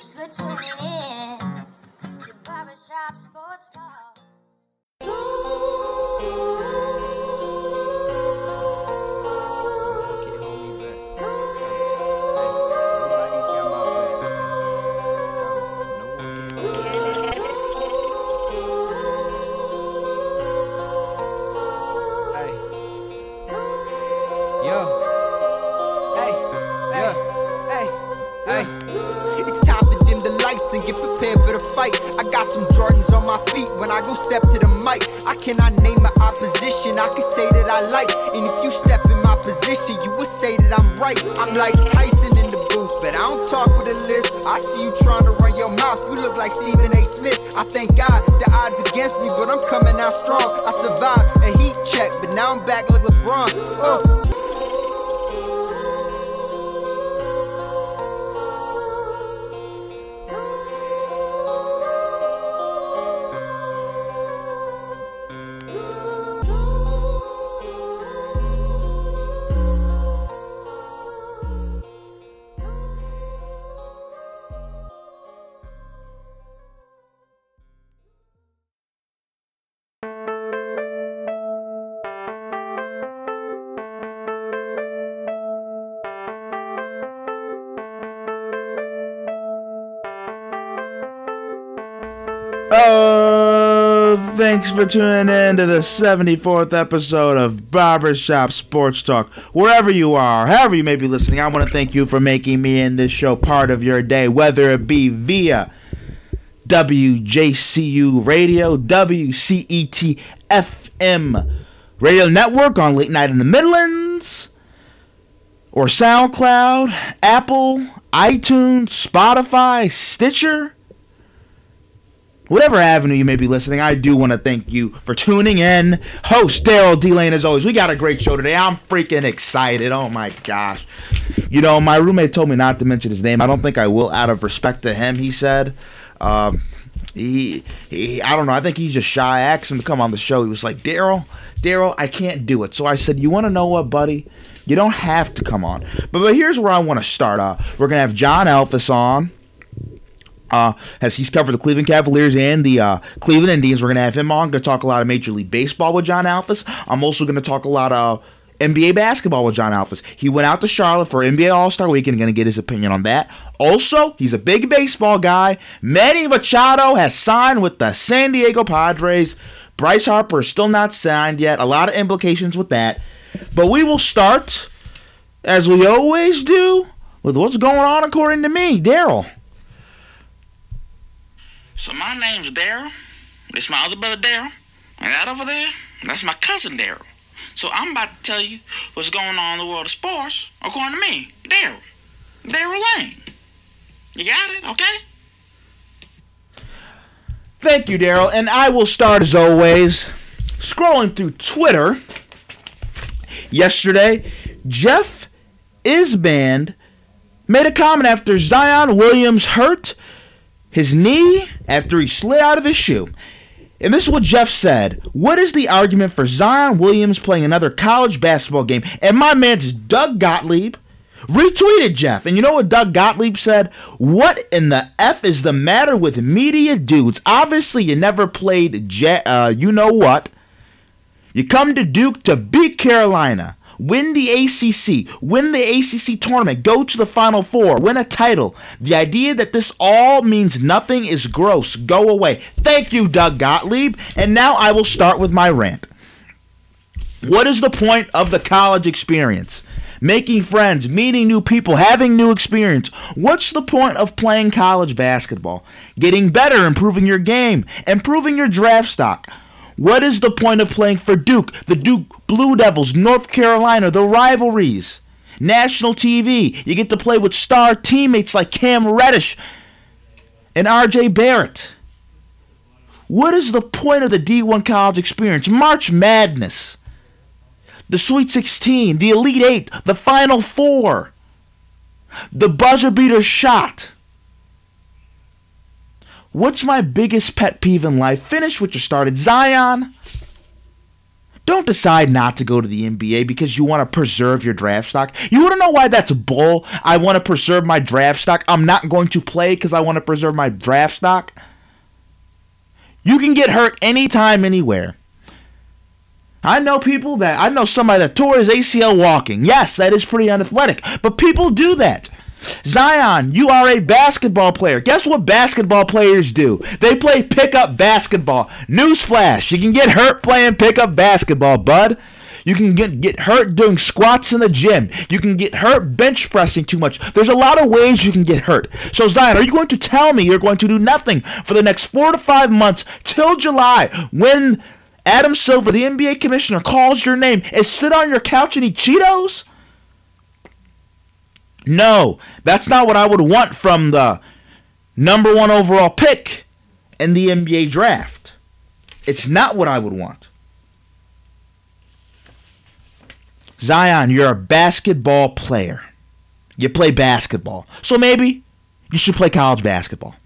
Thanks for some Jordans on my feet when I go step to the mic. I cannot name my opposition, I can say that I like. And if you step in my position, you would say that I'm right. I'm like Tyson in the booth, but I don't talk with a list. I see you trying to run your mouth, you look like Stephen A. Smith. I thank God the odds against me, but I'm coming out strong. I survived a heat check, but now I'm back like LeBron. Uh. For tuning in to the 74th episode of Barbershop Sports Talk. Wherever you are, however you may be listening, I want to thank you for making me and this show part of your day, whether it be via WJCU Radio, WCET FM Radio Network on late night in the Midlands, or SoundCloud, Apple, iTunes, Spotify, Stitcher whatever avenue you may be listening, I do want to thank you for tuning in. Host Daryl D Lane, as always, we got a great show today. I'm freaking excited. Oh my gosh. You know, my roommate told me not to mention his name. I don't think I will out of respect to him, he said. Um, he, he, I don't know. I think he's just shy. I asked him to come on the show. He was like, Daryl, Daryl, I can't do it. So I said, You want to know what, buddy? You don't have to come on. But, but here's where I want to start off. We're going to have John Elphus on uh, as he's covered the Cleveland Cavaliers and the uh, Cleveland Indians. We're going to have him on. Going to talk a lot of Major League Baseball with John Alphys. I'm also going to talk a lot of NBA basketball with John Alphys. He went out to Charlotte for NBA All Star Weekend. Going to get his opinion on that. Also, he's a big baseball guy. Manny Machado has signed with the San Diego Padres. Bryce Harper is still not signed yet. A lot of implications with that. But we will start, as we always do, with what's going on according to me, Daryl. So my name's Daryl. This my other brother Daryl. And that over there, that's my cousin Daryl. So I'm about to tell you what's going on in the world of sports, according to me, Daryl. Daryl Lane. You got it, okay? Thank you, Daryl. And I will start as always scrolling through Twitter. Yesterday, Jeff Eisenberg made a comment after Zion Williams hurt his knee after he slid out of his shoe. And this is what Jeff said. What is the argument for Zion Williams playing another college basketball game? And my man's Doug Gottlieb retweeted Jeff. And you know what Doug Gottlieb said? What in the F is the matter with media dudes? Obviously, you never played, Je- uh, you know what? You come to Duke to beat Carolina win the ACC, win the ACC tournament, go to the Final Four, win a title. The idea that this all means nothing is gross. Go away. Thank you, Doug Gottlieb. And now I will start with my rant. What is the point of the college experience? Making friends, meeting new people, having new experience. What's the point of playing college basketball? Getting better, improving your game, improving your draft stock. What is the point of playing for Duke, the Duke Blue Devils, North Carolina, the rivalries? National TV, you get to play with star teammates like Cam Reddish and RJ Barrett. What is the point of the D1 college experience? March Madness, the Sweet 16, the Elite Eight, the Final Four, the buzzer beater shot. What's my biggest pet peeve in life? Finish what you started. Zion Don't decide not to go to the NBA because you want to preserve your draft stock. You want to know why that's bull? I want to preserve my draft stock. I'm not going to play because I want to preserve my draft stock. You can get hurt anytime, anywhere. I know people that I know somebody that tore his ACL walking. Yes, that is pretty unathletic, but people do that. Zion, you are a basketball player. Guess what basketball players do? They play pickup basketball. Newsflash, you can get hurt playing pickup basketball, bud. You can get, get hurt doing squats in the gym. You can get hurt bench pressing too much. There's a lot of ways you can get hurt. So, Zion, are you going to tell me you're going to do nothing for the next four to five months till July when Adam Silver, the NBA commissioner, calls your name and sit on your couch and eat Cheetos? No, that's not what I would want from the number one overall pick in the NBA draft. It's not what I would want. Zion, you're a basketball player. You play basketball. So maybe you should play college basketball.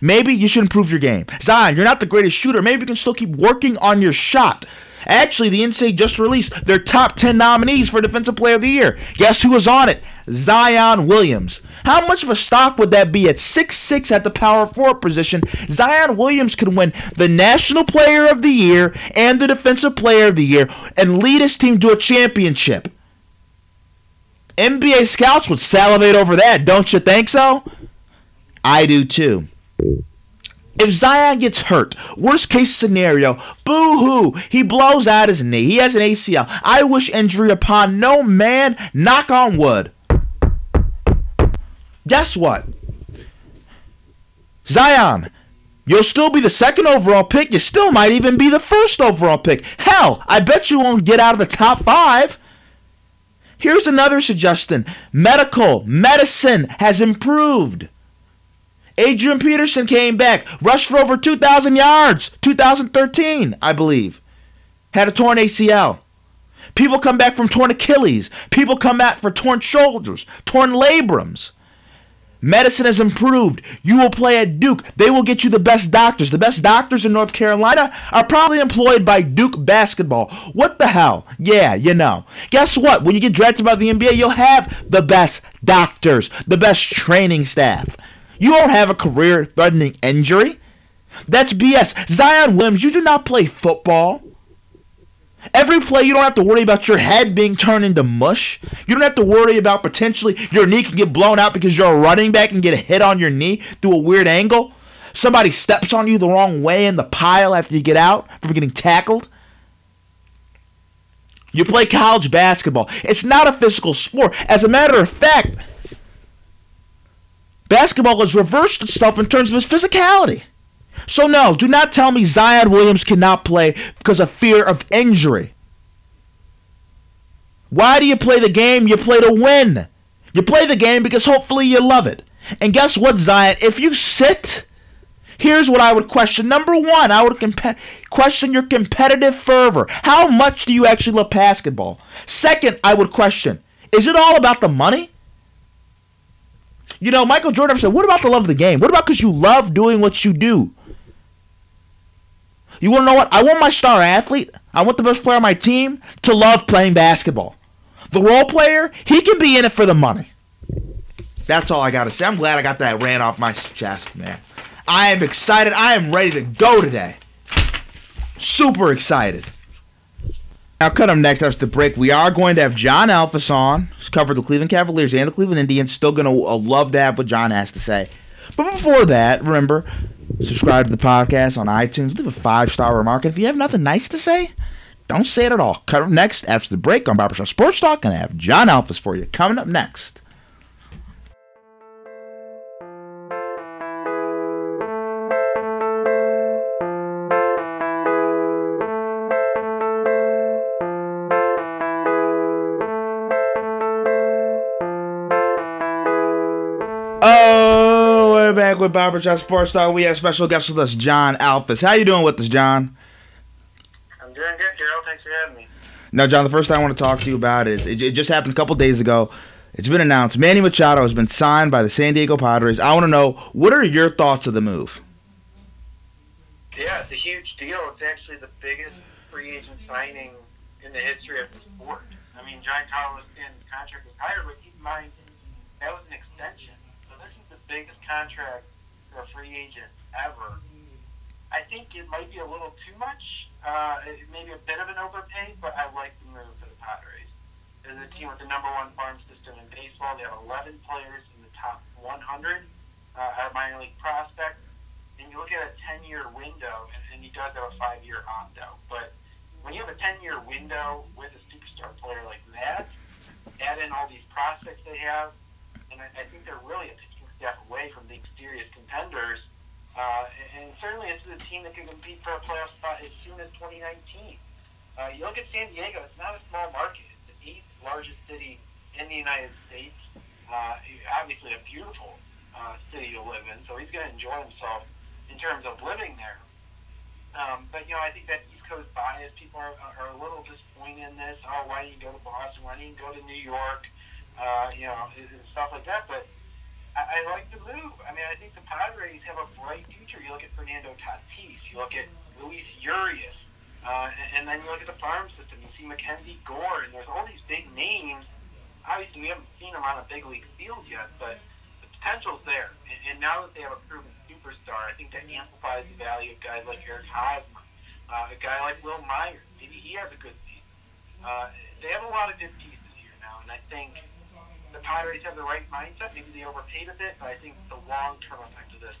Maybe you should improve your game. Zion, you're not the greatest shooter. Maybe you can still keep working on your shot. Actually, the NCAA just released their top 10 nominees for Defensive Player of the Year. Guess who was on it? Zion Williams. How much of a stock would that be at 6'6 at the power forward position? Zion Williams could win the National Player of the Year and the Defensive Player of the Year and lead his team to a championship. NBA scouts would salivate over that, don't you think so? I do too. If Zion gets hurt, worst case scenario, boo hoo, he blows out his knee. He has an ACL. I wish injury upon no man, knock on wood. Guess what? Zion, you'll still be the second overall pick. You still might even be the first overall pick. Hell, I bet you won't get out of the top five. Here's another suggestion medical medicine has improved. Adrian Peterson came back, rushed for over 2,000 yards, 2013, I believe. Had a torn ACL. People come back from torn Achilles. People come back for torn shoulders, torn labrums. Medicine has improved. You will play at Duke. They will get you the best doctors. The best doctors in North Carolina are probably employed by Duke basketball. What the hell? Yeah, you know. Guess what? When you get drafted by the NBA, you'll have the best doctors, the best training staff. You don't have a career threatening injury. That's BS. Zion Williams, you do not play football. Every play, you don't have to worry about your head being turned into mush. You don't have to worry about potentially your knee can get blown out because you're a running back and get a hit on your knee through a weird angle. Somebody steps on you the wrong way in the pile after you get out from getting tackled. You play college basketball. It's not a physical sport. As a matter of fact, basketball has reversed itself in terms of its physicality. So, no, do not tell me Zion Williams cannot play because of fear of injury. Why do you play the game? You play to win. You play the game because hopefully you love it. And guess what, Zion? If you sit, here's what I would question. Number one, I would comp- question your competitive fervor. How much do you actually love basketball? Second, I would question, is it all about the money? You know, Michael Jordan said, what about the love of the game? What about because you love doing what you do? You want to know what? I want my star athlete, I want the best player on my team to love playing basketball. The role player, he can be in it for the money. That's all I got to say. I'm glad I got that ran off my chest, man. I am excited. I am ready to go today. Super excited. Now, cut him next after the break. We are going to have John Alphys on. He's covered the Cleveland Cavaliers and the Cleveland Indians. Still going to uh, love to have what John has to say. But before that, remember, subscribe to the podcast on iTunes. Leave a five star remark. And if you have nothing nice to say, don't say it at all. Cut him next after the break on Barbershop Sports Talk. And I have John Alphys for you coming up next. We're back with Barbershop Sports Talk. We have special guest with us, John Alphys. How you doing with us, John? I'm doing good, Gerald. Thanks for having me. Now, John, the first thing I want to talk to you about is it, it just happened a couple days ago. It's been announced Manny Machado has been signed by the San Diego Padres. I want to know what are your thoughts of the move? Yeah, it's a huge deal. It's actually the biggest free agent signing in the history of the sport. I mean, John Carlson's contract was higher, but keep in mind that was an extension. So this is the biggest contract for a free agent ever. I think it might be a little too much, uh, it may be a bit of an overpay, but I like the move for the Padres. They're the team with the number one farm system in baseball. They have 11 players in the top 100 uh, at minor league prospects. And you look at a 10-year window, and, and he does have a five-year opt-out. But when you have a 10-year window with a superstar player like that, add in all these prospects they have, and I, I think they're really a staff away from being serious contenders. Uh, and, and certainly this is a team that can compete for a playoff spot as soon as 2019. Uh, you look at San Diego; it's not a small market. It's the eighth largest city in the United States. Uh, obviously, a beautiful uh, city to live in. So he's going to enjoy himself in terms of living there. Um, but you know, I think that East Coast bias, people are, are a little disappointed in this. Oh, why didn't you go to Boston? Why didn't you go to New York? Uh, you know, and stuff like that. But I, I like the move. I mean, I think the Padres have a bright future. You look at Fernando Tatis. You look at Luis Urias. Uh, and, then you look at the farm system. You see Mackenzie Gore, and there's all these big names. Obviously, we haven't seen them on a big league field yet, but the potential's there. And, and now that they have a proven superstar, I think that amplifies the value of guys like Eric Hosmer, uh, a guy like Wil Myers. Maybe he has a good season. Uh, they have a lot of good pieces here now, and I think have the right mindset. Maybe they overpaid a bit, but I think the long-term effect of this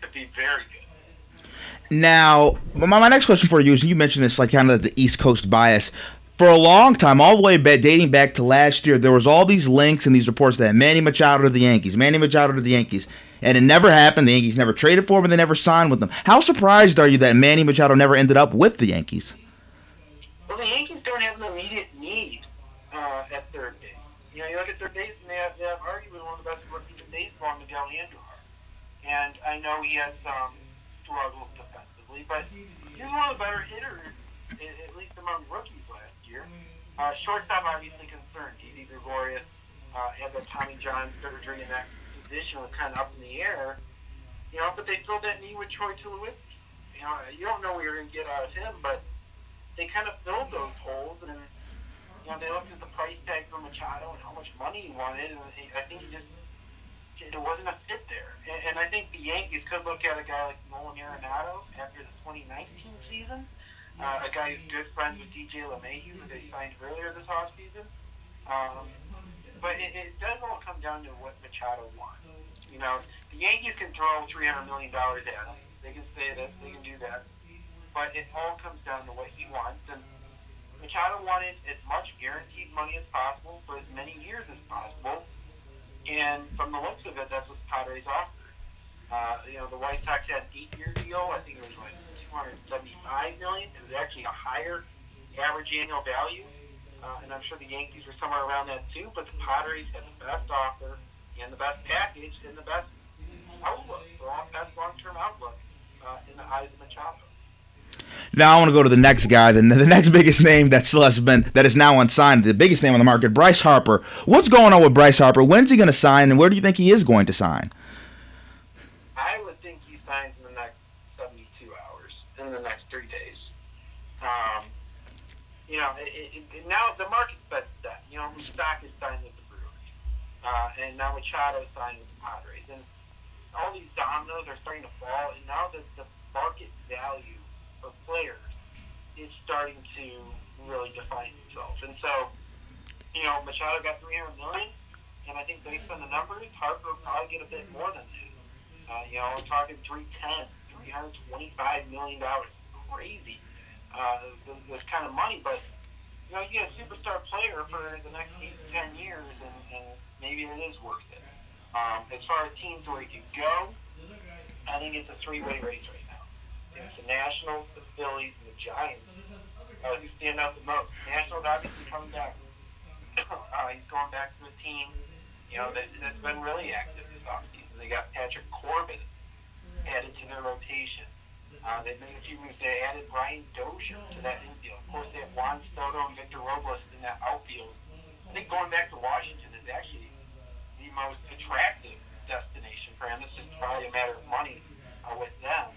could be very good. Now, my, my next question for you is you mentioned this like kind of the East Coast bias. For a long time, all the way back, dating back to last year, there was all these links and these reports that Manny Machado to the Yankees, Manny Machado to the Yankees, and it never happened. The Yankees never traded for him, and they never signed with them. How surprised are you that Manny Machado never ended up with the Yankees? Well, the Yankees don't have an immediate need uh, at third base. You know, you look at third base, and they have, they have arguably one of the best rookies in baseball, Miguel Andujar. And I know he has some struggles defensively, but he's one of the better hitters, at least among rookies last year. Uh, shortstop obviously concerned. Didi Gregorius uh, had that Tommy John surgery, and that position was kind of up in the air. You know, but they filled that need with Troy Tulowitzki. You know, you don't know what you're going to get out of him, but they kind of filled those holes, and you know they looked at the price tag for Machado and how much money he wanted, and I think he just it wasn't a fit there. And, I think the Yankees could look at a guy like Nolan Arenado after the 2019 season, uh, a guy who's good friends with DJ LeMahieu, who they signed earlier this offseason. Um, but it, it does all come down to what Machado wants. You know, the Yankees can throw $300 million at him. They can say that. They can do that but it all comes down to what he wants. And Machado wanted as much guaranteed money as possible for as many years as possible. And from the looks of it, that's what Padres offered. Uh, you know, the White Sox had an eight-year deal. I think it was like 275 million. It was actually a higher average annual value. Uh, and I'm sure the Yankees were somewhere around that too. But the Padres had the best offer and the best package and the best outlook, the best long-term outlook uh, in the eyes of Machado. Now I want to go to the next guy, the, the next biggest name that still has been that is now unsigned, the biggest name on the market, Bryce Harper. What's going on with Bryce Harper? When's he going to sign, and where do you think he is going to sign? I would think he signs in the next 72 hours, in the next three days. Um, you know, it, it, it, now the market's been set. You know, Stock is signed with the Brewers, uh, and now Machado signed with the Padres, and all these dominoes are starting to fall. And now the, the market value of players is starting to really define itself. And so, you know, Machado got 300 million, and I think based on the numbers, Harper will probably get a bit more than that. Uh, you know, we're talking 310, 325 million dollars. Crazy. Uh, this, this kind of money, but know, you get a superstar player for the next eight to ten years, and, and maybe it is worth it. Um, as far as teams where he could go, I think it's a three-way race right now. It's the Nationals, the Phillies, and the Giants uh, who stand out the most. Nationals obviously coming back. uh, he's going back to a team, you know, that, that's been really active this offseason. They got Patrick Corbin added to their rotation. Uh, they made a few moves. They added Brian Dozier to that course, that Juan Soto and Victor Robles in that outfield. I think going back to Washington is actually the most attractive destination for him. It's just probably a matter of money uh, with them.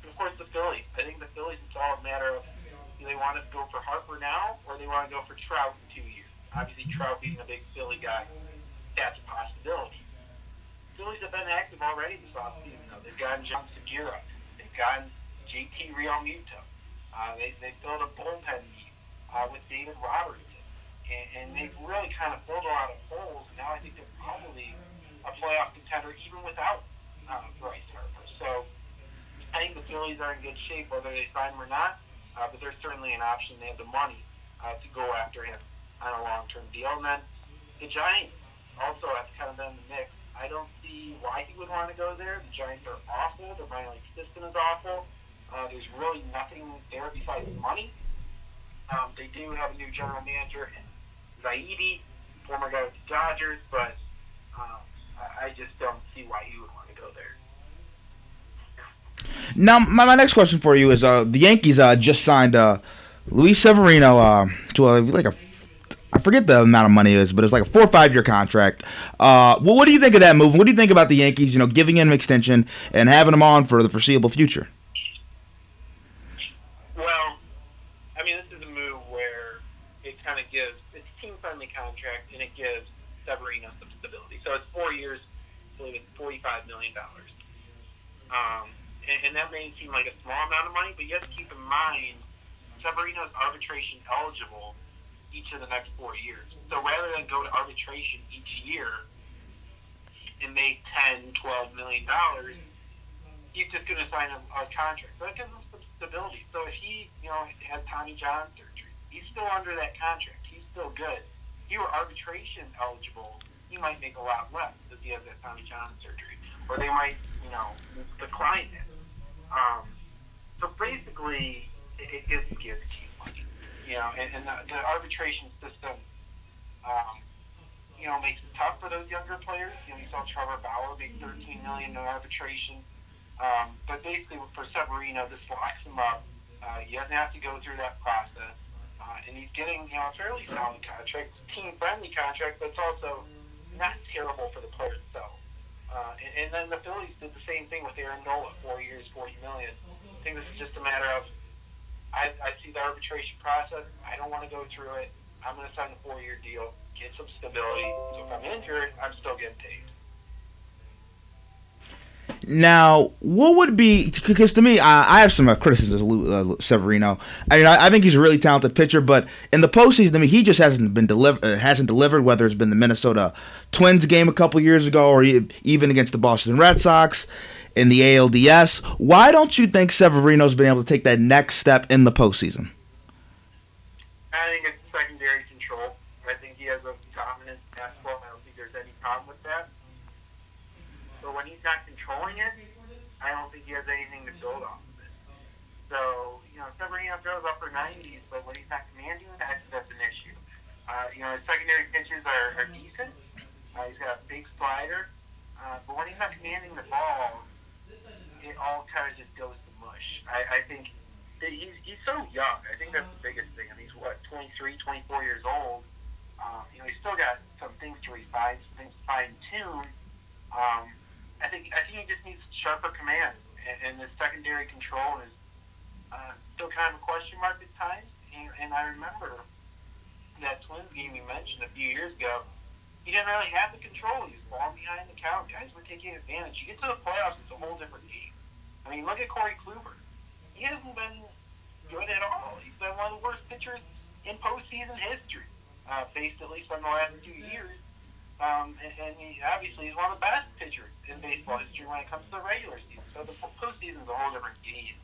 And of course, the Phillies. I think the Phillies, it's all a matter of do they want to go for Harper now or they want to go for Trout in two years? Obviously, Trout being a big Philly guy, that's a possibility. Phillies have been active already this offseason, though. They've gotten Jean Segura. They've gotten JT Realmuto. Uh, they, they filled a bullpen need uh, with David Robertson. And, and they've really kind of filled a lot of holes. Now I think they're probably a playoff contender even without uh, Bryce Harper. So I think the Phillies are in good shape, whether they sign him or not. Uh, but they're certainly an option. They have the money uh, to go after him on a long-term deal. And then the Giants also have kind of been in the mix. I don't see why he would want to go there. The Giants are awful. The minor league system is awful. Uh, there's really nothing there besides money. Um, they do have a new general manager, Zaidi, former guy with the Dodgers, but um, I I just don't see why he would want to go there. Now, my, my next question for you is: uh, the Yankees uh, just signed uh, Luis Severino uh, to a like a I forget the amount of money it is, but it's like a four or five year contract. Uh, well, what do you think of that move? What do you think about the Yankees? You know, giving him an extension and having him on for the foreseeable future. Well, I mean, this is a move where it kind of gives it's a team-friendly contract, and it gives Severino some stability. So it's four years, I believe it's forty-five million dollars. Um, and, and that may seem like a small amount of money, but you have to keep in mind Severino's arbitration eligible each of the next four years. So rather than go to arbitration each year and make 10, 12 million dollars, he's just going to sign a, a contract. So that gives him some stability. So if he, you know, had Tommy John surgery, he's still under that contract. He's still good. If he were arbitration eligible, he might make a lot less if he has that Tommy John surgery, or they might, you know, decline it. Um, so basically, it, it gives guaranteed money. You know, and, and the, the arbitration system, um, you know, makes it tough for those younger players. You know, you saw Trevor Bauer make 13 million in arbitration. Um, but basically, for Severino, this locks him up. Uh, he doesn't have to go through that process, uh, and he's getting you know a fairly solid contract, team-friendly contract, but it's also not terrible for the player itself. Uh, and, and then the Phillies did the same thing with Aaron Nola, four years, forty million. I think this is just a matter of I, I see the arbitration process. I don't want to go through it. I'm going to sign a four-year deal, get some stability. So if I'm injured, I'm still getting paid. Now, what would be because to me, I, I have some uh, criticisms of Lou, uh, Severino. I mean, I, I think he's a really talented pitcher, but in the postseason, I mean, he just hasn't been delivered. Uh, hasn't delivered. Whether it's been the Minnesota Twins game a couple years ago, or even against the Boston Red Sox in the ALDS. Why don't you think Severino's been able to take that next step in the postseason? I think it's secondary control. I think he has a dominant fastball. I don't think there's any problem with that. But when he's not controlling it, I don't think he has anything to build off of it. So, you know, Severino throws up upper 90s, but when he's not commanding it, I that's an issue. Uh, you know, his secondary pitches are, are decent. Slider. Uh, but when he's not commanding the ball, it all kind of just goes to mush. I, I think he's, he's so young. I think that's the biggest thing. I mean, he's, what, 23, 24 years old. Um, you know, he's still got some things to refine, some things to fine-tune. Um, I think I think he just needs sharper command, and, and his secondary control is uh, still kind of a question mark at times. And, and I remember that Twins game you mentioned a few years ago. He didn't really have the control. He was falling behind the count. Guys were taking advantage. You get to the playoffs, it's a whole different game. I mean, look at Corey Kluber. He hasn't been good at all. He's been one of the worst pitchers in postseason history, uh, faced at least in the last two years. Um, and, and he obviously is one of the best pitchers in baseball history when it comes to the regular season. So the postseason is a whole different game.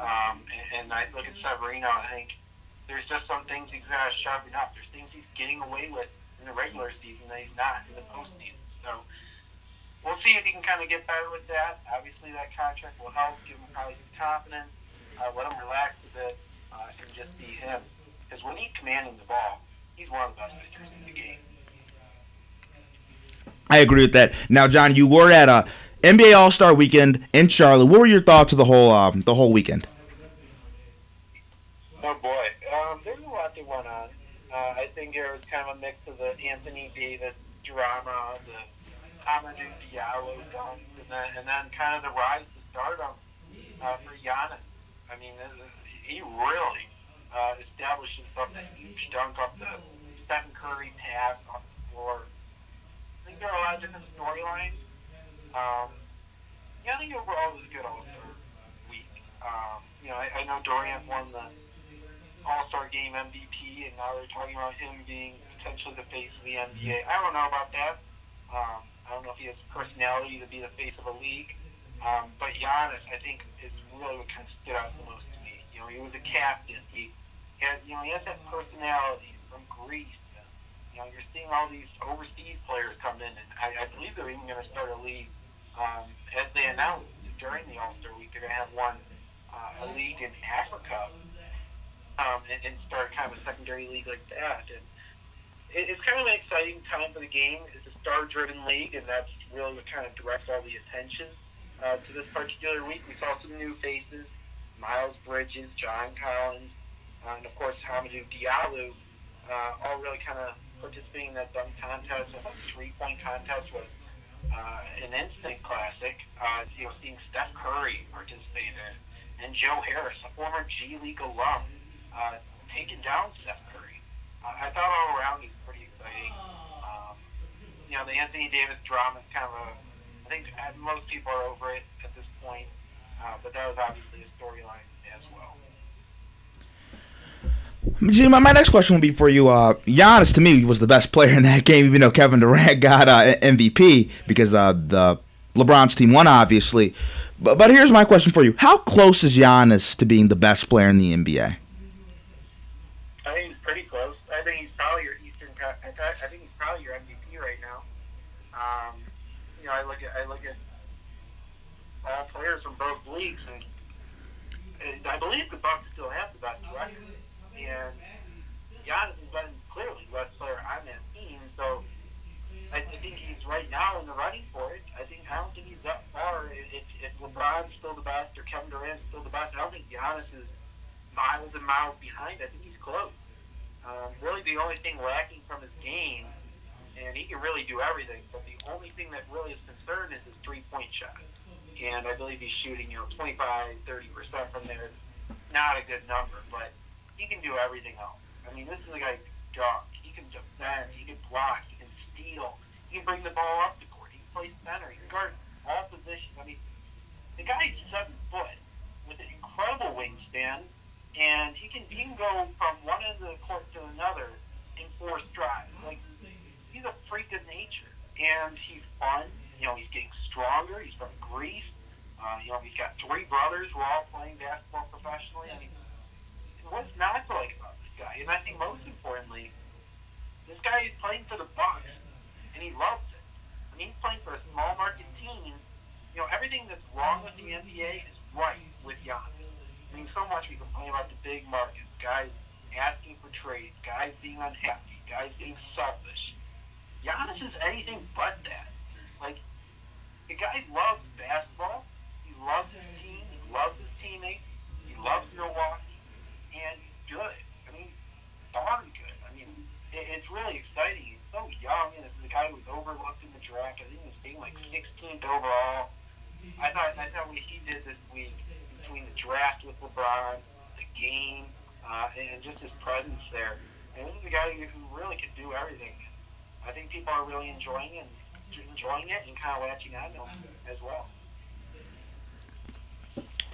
Um, and, and I look at Severino, I think there's just some things he's got to sharpen up. There's things he's getting away with in the regular season that he's not in the postseason. So we'll see if he can kind of get better with that. Obviously, that contract will help, give him probably some confidence, uh, let him relax a bit, uh, and just be him. Because when he's commanding the ball, he's one of the best pitchers in the game. I agree with that. Now, John, you were at a NBA All Star Weekend in Charlotte. What were your thoughts of the whole um, the whole weekend? Oh boy, um, there's a lot that went on. I was kind of a mix of the Anthony Davis drama, the Hamidou Diallo dunk, and then, and then kind of the rise to stardom uh, for Giannis. I mean, is- he really uh, established himself huge dunk off the Stephen Curry pass on the floor. I think there are a lot of different storylines. Um, yeah, I think overall it was a good All-Star week. Um, you know, I, I know Durant won the All-Star Game MVP, and now they're talking about him being potentially the face of the NBA. I don't know about that. Um, I don't know if he has personality to be the face of a league. Um, but Giannis, I think, is really what kind of stood out the most to me. You know, he was a captain. He has, you know, he has that personality from Greece. You know, you're seeing all these overseas players come in, and I, I believe they're even going to start a league um, as they announced during the All Star week. They're going to have one uh, a league in Africa um, and, and start kind of a secondary league like that. And it, it's kind of an exciting time for the game. It's a star-driven league, and that's really what kind of directs all the attention uh, to this particular week. We saw some new faces: Miles Bridges, John Collins, uh, and of course Hamidou Diallo. Uh, all really kind of participating in that dunk contest. I thought the three-point contest was uh, an instant classic. Uh, you know, seeing Steph Curry participate in, and Joe Harris, a former G League alum, uh, taking down Steph Curry. Uh, I thought all around was pretty exciting. Um, you know, the Anthony Davis drama is kind of a. I think most people are over it at this point, uh, but that was obviously a storyline as well. My, my next question would be for you. Uh, Giannis, to me, was the best player in that game, even though Kevin Durant got uh, MVP because uh, the LeBron's team won, obviously. But, but here's my question for you: How close is Giannis to being the best player in the NBA? I think he's pretty close. I think he's probably your Eastern. Co- I, th- I think he's probably your MVP right now. Um, you know, I look at I look at all players from both leagues, and, and I believe the Bucks still have the best record. And Giannis has been clearly the best player on that team, so I, I think he's right now in the running for it. I think I don't think he's that far. If, if LeBron's still the best or Kevin Durant's still the best, I don't think Giannis is miles and miles behind. I think he's close. Um, really, the only thing lacking from his game, and he can really do everything, but the only thing that really is concerned is his three-point shot. And I believe he's shooting, you know, 25, 30% from there. Not a good number, but he can do everything else. I mean, this is a guy who can dunk, he can defend, he can block, he can steal, he can bring the ball up the court, he can play center, he can guard all positions. I mean, the guy's seven foot with an incredible wingspan, and he can he can go from one end of the court to another in four strides. Like he's a freak of nature, and he's fun. You know, he's getting stronger. He's from Greece. Uh, you know, he's got three brothers who are all playing basketball professionally. I mean, what's not to like about this guy? And I think most importantly, this guy is playing for the Bucks, and he loves it. Mean, he's playing for a small market team. You know, everything that's wrong with the NBA is right with Giannis. I mean, so much we complain about the big markets, guys asking for trades, guys being unhappy, guys being selfish. Giannis is anything but that. Like, the guy loves basketball. Loves his team. He loves his teammates. He loves Milwaukee. And he's good. I mean, darn good. I mean, it, it's really exciting. He's so young, and this is a guy who was overlooked in the draft. I think he was being like 16th overall. I thought, I thought what he did this week between the draft with LeBron, the game, uh, and just his presence there. And this is a guy who who really can do everything. I think people are really enjoying it, enjoying it, and kind of latching on to him as well.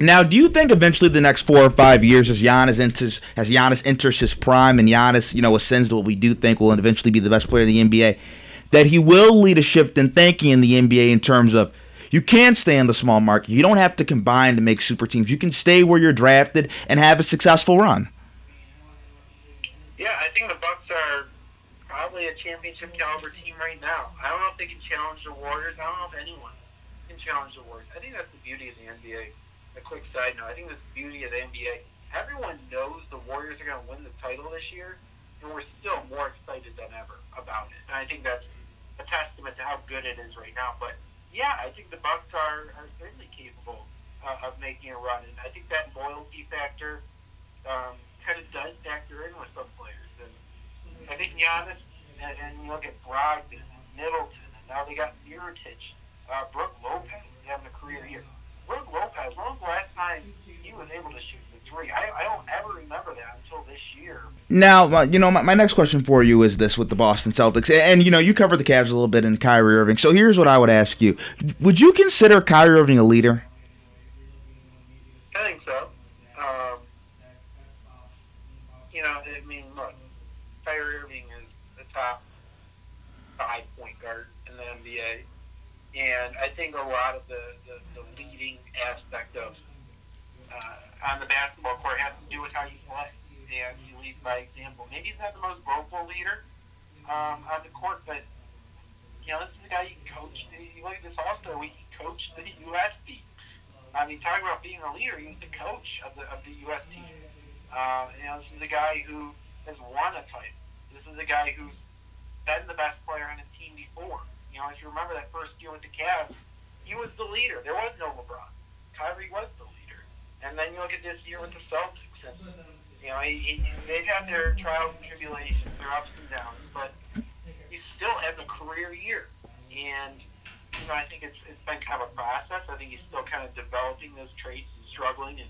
Now, do you think eventually the next four or five years, as Giannis enters, as Giannis enters his prime, and Giannis, you know, ascends to what we do think will eventually be the best player in the NBA, that he will lead a shift in thinking in the NBA in terms of you can stay in the small market. You don't have to combine to make super teams. You can stay where you're drafted and have a successful run. Yeah, I think the Bucks are probably a championship caliber team right now. I don't know if they can challenge the Warriors. I don't know if anyone can challenge the Warriors. I think that's the beauty of the NBA. Quick side note: I think the beauty of the NBA. Everyone knows the Warriors are going to win the title this year, and we're still more excited than ever about it. And I think that's a testament to how good it is right now. But yeah, I think the Bucks are, are certainly capable uh, of making a run, and I think that loyalty factor um, kind of does factor in with some players. And I think Giannis, and, and you look at Brogdon, and Middleton, and now they got Mirotic, uh, Brook Lopez having a career year. Lopez, when was the last time he was able to shoot the three. I, I don't ever remember that until this year. Now, you know, my, my next question for you is this with the Boston Celtics. And, you know, you covered the Cavs a little bit in Kyrie Irving. So here's what I would ask you Would you consider Kyrie Irving a leader? I think so. Um, you know, I mean, look, Kyrie Irving is the top five point guard in the NBA, and I think a lot of the, the, the leading aspect of uh, on the basketball court has to do with how you play, and you lead by example. Maybe he's not the most vocal leader um, on the court, but you know, this is the guy you coach. You look at this All Star week, he coached the U.S. team. I mean, talking about being a leader, he was the coach of the of the U.S. team. Uh, you know, this is a guy who has won a title. This is a guy who's been the best player on his team before. You know, if you remember that first year with the Cavs, he was the leader. There was no LeBron. Kyrie was the leader. And then you look at this year with the Celtics, and you know, he, he, they've had their trials and tribulations, their ups and downs, but he still has a career year. And you know, I think it's it's been kind of a process. I think he's still kind of developing those traits and struggling, and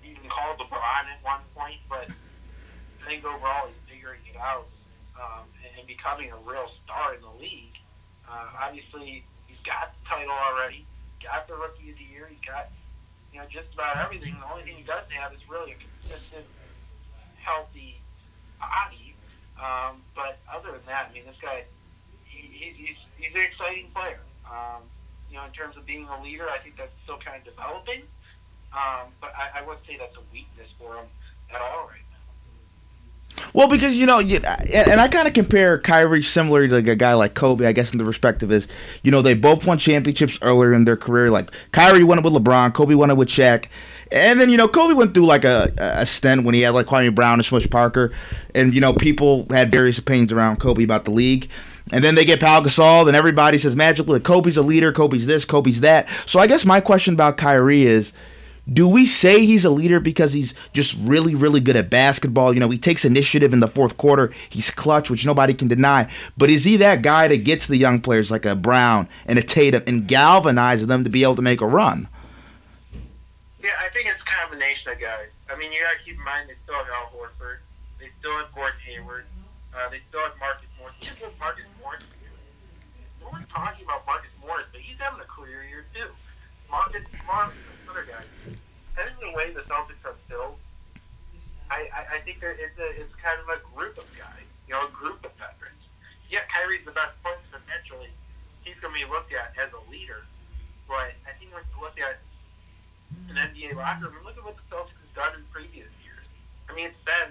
even called LeBron at one point. But I think overall he's figuring it out um, and, and becoming a real star in the league. Uh, obviously, he's got the title already. Got the Rookie of the Year. He's got you know just about everything. The only thing he doesn't have is really a consistent, healthy body. Um, but other than that, I mean, this guy, he, he's, he's, he's an exciting player. Um, you know, in terms of being a leader, I think that's still kind of developing. Um, but I, I wouldn't say that's a weakness for him at all right. Well, because you know, and I kind of compare Kyrie similar to like a guy like Kobe, I guess, in the perspective is, you know, they both won championships earlier in their career. Like Kyrie won it with LeBron, Kobe won it with Shaq, and then you know Kobe went through like a, a stint when he had like Kwame Brown and Smush Parker, and you know people had various opinions around Kobe about the league. And then they get Pau Gasol, and everybody says magically Kobe's a leader, Kobe's this, Kobe's that. So I guess my question about Kyrie is, do we say he's a leader because he's just really, really good at basketball? You know, he takes initiative in the fourth quarter. He's clutch, which nobody can deny. But is he that guy that gets the young players like a Brown and a Tatum and galvanizes them to be able to make a run? Yeah, I think it's a combination of guys. I mean, you got to keep in mind they still have Al Horford. They still have Gordon Hayward. Uh, they still have Marcus Morris. Even with Marcus Morris, no one's talking about Marcus Morris, but he's having a career year too. Marcus Morris, another guy. I think the way the Celtics are built, I, I, I think there, it's, a, it's kind of a group of guys, you know, a group of veterans. Yeah, Kyrie's the best player, so naturally he's going to be looked at as a leader. But I think when you look at an NBA locker room, look at what the Celtics has done in previous years. I mean, it's been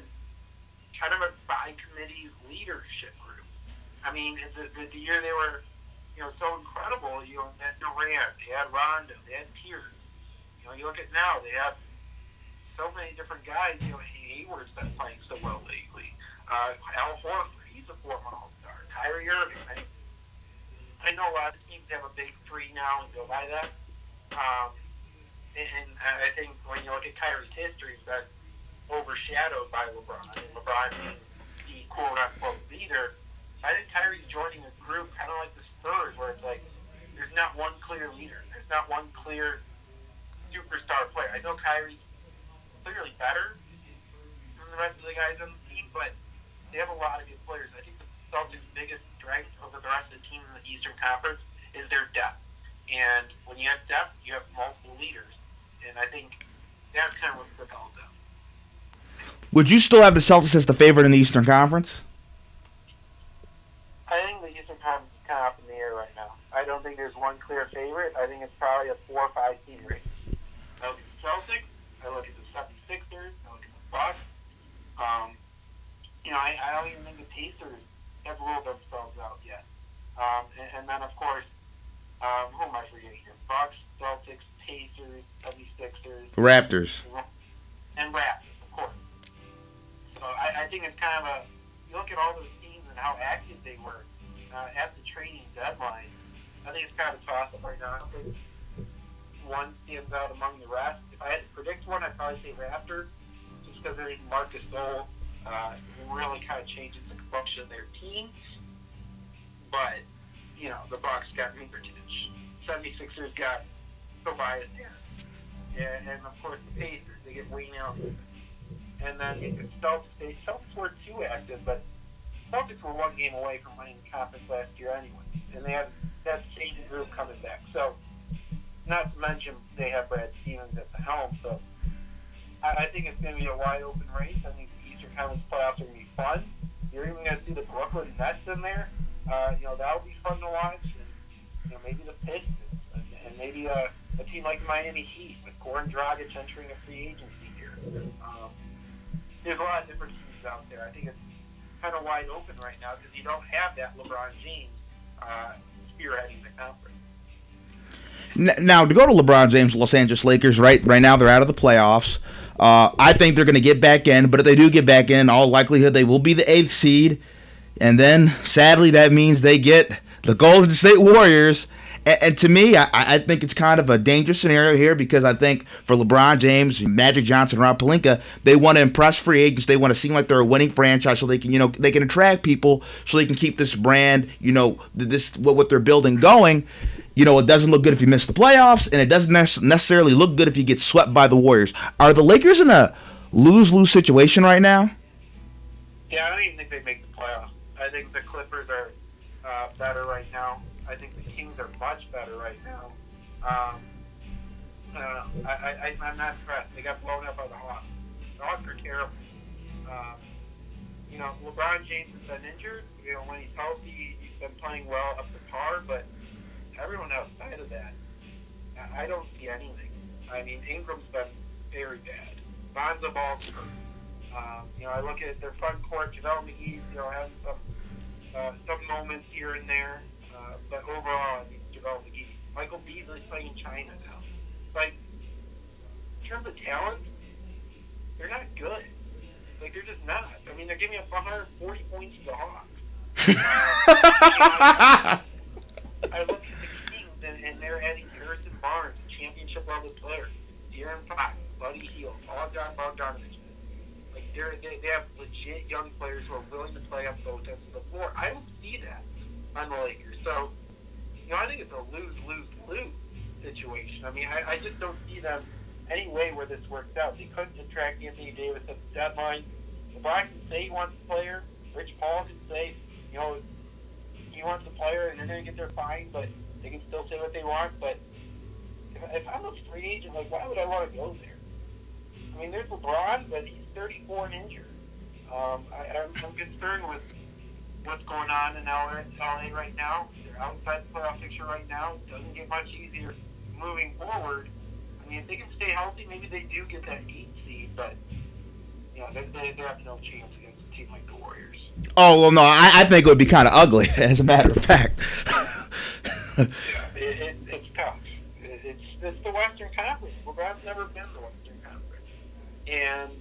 kind of a by committee leadership group. I mean, the, the, the year they were, you know, so incredible, you know, they had Durant, they had Rondo, they had Pierce. You know, you look at now, they have so many different guys. You know, Hayward's been playing so well lately. Uh, Al Horford, he's a former All-Star. Kyrie Irving. I, I know a lot of teams have a big three now and go by that. Um, and I think when you look at Kyrie's history, been overshadowed by LeBron, and LeBron being the quote unquote leader. I think Kyrie's joining a group kind of like the Spurs, where it's like there's not one clear leader, there's not one clear superstar player. I know Kyrie's clearly better than the rest of the guys on the team, but they have a lot of good players. I think the Celtics' biggest strength over the rest of the team in the Eastern Conference is their depth. And when you have depth, you have multiple leaders. And I think that's kind of what propelled them. Would you still have the Celtics as the favorite in the Eastern Conference? I think the Eastern Conference is kind of up in the air right now. I don't think there's one clear favorite. I think it's probably a four or five team race. I look at the Celtics. I look at the 76ers. I look at the Bucks. Um, you know, I, I don't even think the Pacers have ruled themselves out yet. Um, and, and then, of course, um, who am I forgetting here? Bucks, Celtics, Pacers, 76ers, Raptors. and Raptors, of course. So I, I think it's kind of a you look at all those teams and how active they were uh, at the trading deadline. I think it's kind of a toss up right now. I don't think one stands out among the rest. If I had to predict one, I'd probably say Raptors, because Marcus Gasol uh, really kind of changes the complexion of their team. But you know, the Bucks got Mirotic, 76ers got Tobias Harris. and, of course the Pacers. They get Wayne Ellington. And then you could Celtics. They Celtics were too active, but Celtics were one game away from winning the conference last year anyway, and they have that same group coming back. So, not to mention they have Brad Stevens at the helm. So, I, think it's going to be a wide open race. I think the Eastern Conference playoffs are going to be fun. You're even going to see the Brooklyn Nets in there. Uh, you know that'll be fun to watch. And, you know maybe the Pistons, and, and maybe a, a team like the Miami Heat with Goran Dragic entering a free agency here. Um, there's a lot of different teams out there. I think it's kind of wide open right now because you don't have that LeBron James uh, spearheading the conference. Now to go to LeBron James, Los Angeles Lakers, right? Right now they're out of the playoffs. Uh, I think they're going to get back in, but if they do get back in, all likelihood they will be the eighth seed, and then sadly that means they get the Golden State Warriors. And, and to me, I, I, think it's kind of a dangerous scenario here because I think for LeBron James, Magic Johnson, Rob Pelinka, they want to impress free agents. They want to seem like they're a winning franchise, so they can, you know, they can attract people, so they can keep this brand, you know, this what, what they're building going you know, it doesn't look good if you miss the playoffs, and it doesn't necessarily look good if you get swept by the Warriors. Are the Lakers in a lose lose situation right now? Yeah, I don't even think they make the playoffs. I think the Clippers are uh, better right now. I think the Kings are much better right now. Um, uh, I, I, I'm not impressed. They got blown up by the Hawks. The Hawks are terrible. Um, you know, LeBron James has been injured. You know, when he's healthy, he's been playing well up to par, but everyone outside of that, I don't see anything. I mean, Ingram's been very bad. Lonzo Ball's. Um, you know, I look at their front court, JaVale McGee's, you know, having some uh, some moments here and there, uh, but overall, I mean, JaVale McGee. Michael Beasley's playing China now. Like, in terms of talent, they're not good. Like, they're just not. I mean, they're giving up 140 points to the Hawks. Uh, I look at and, they're adding Harrison Barnes, championship level player, De'Aaron Fox, Buddy all John Bogdanovich. Like they're, they they have legit young players who are willing to play up both ends of the floor. I don't see that on the Lakers. So, you know, I think it's a lose lose lose situation. I mean, I, I just don't see them any way where this works out. They couldn't attract Anthony Davis at the deadline. LeBron can say he wants a player. Rich Paul can say, you know, he wants a player, and they're going to get their fine, but they can still say what they want, but if, if I'm a free agent, like, why would I want to go there? I mean, there's LeBron, but he's 34 and injured. Um, I, I'm, I'm concerned with what's going on in LA, right now. They're outside the playoff picture right now. It doesn't get much easier moving forward. I mean, if they can stay healthy, maybe they do get that eight seed, but you know, they, they, they have no chance against a team like the Warriors. Oh well, no, I, I think it would be kind of ugly. As a matter of fact. yeah, it, it, it's tough. It, it's it's the Western Conference. LeBron's never been the Western Conference, and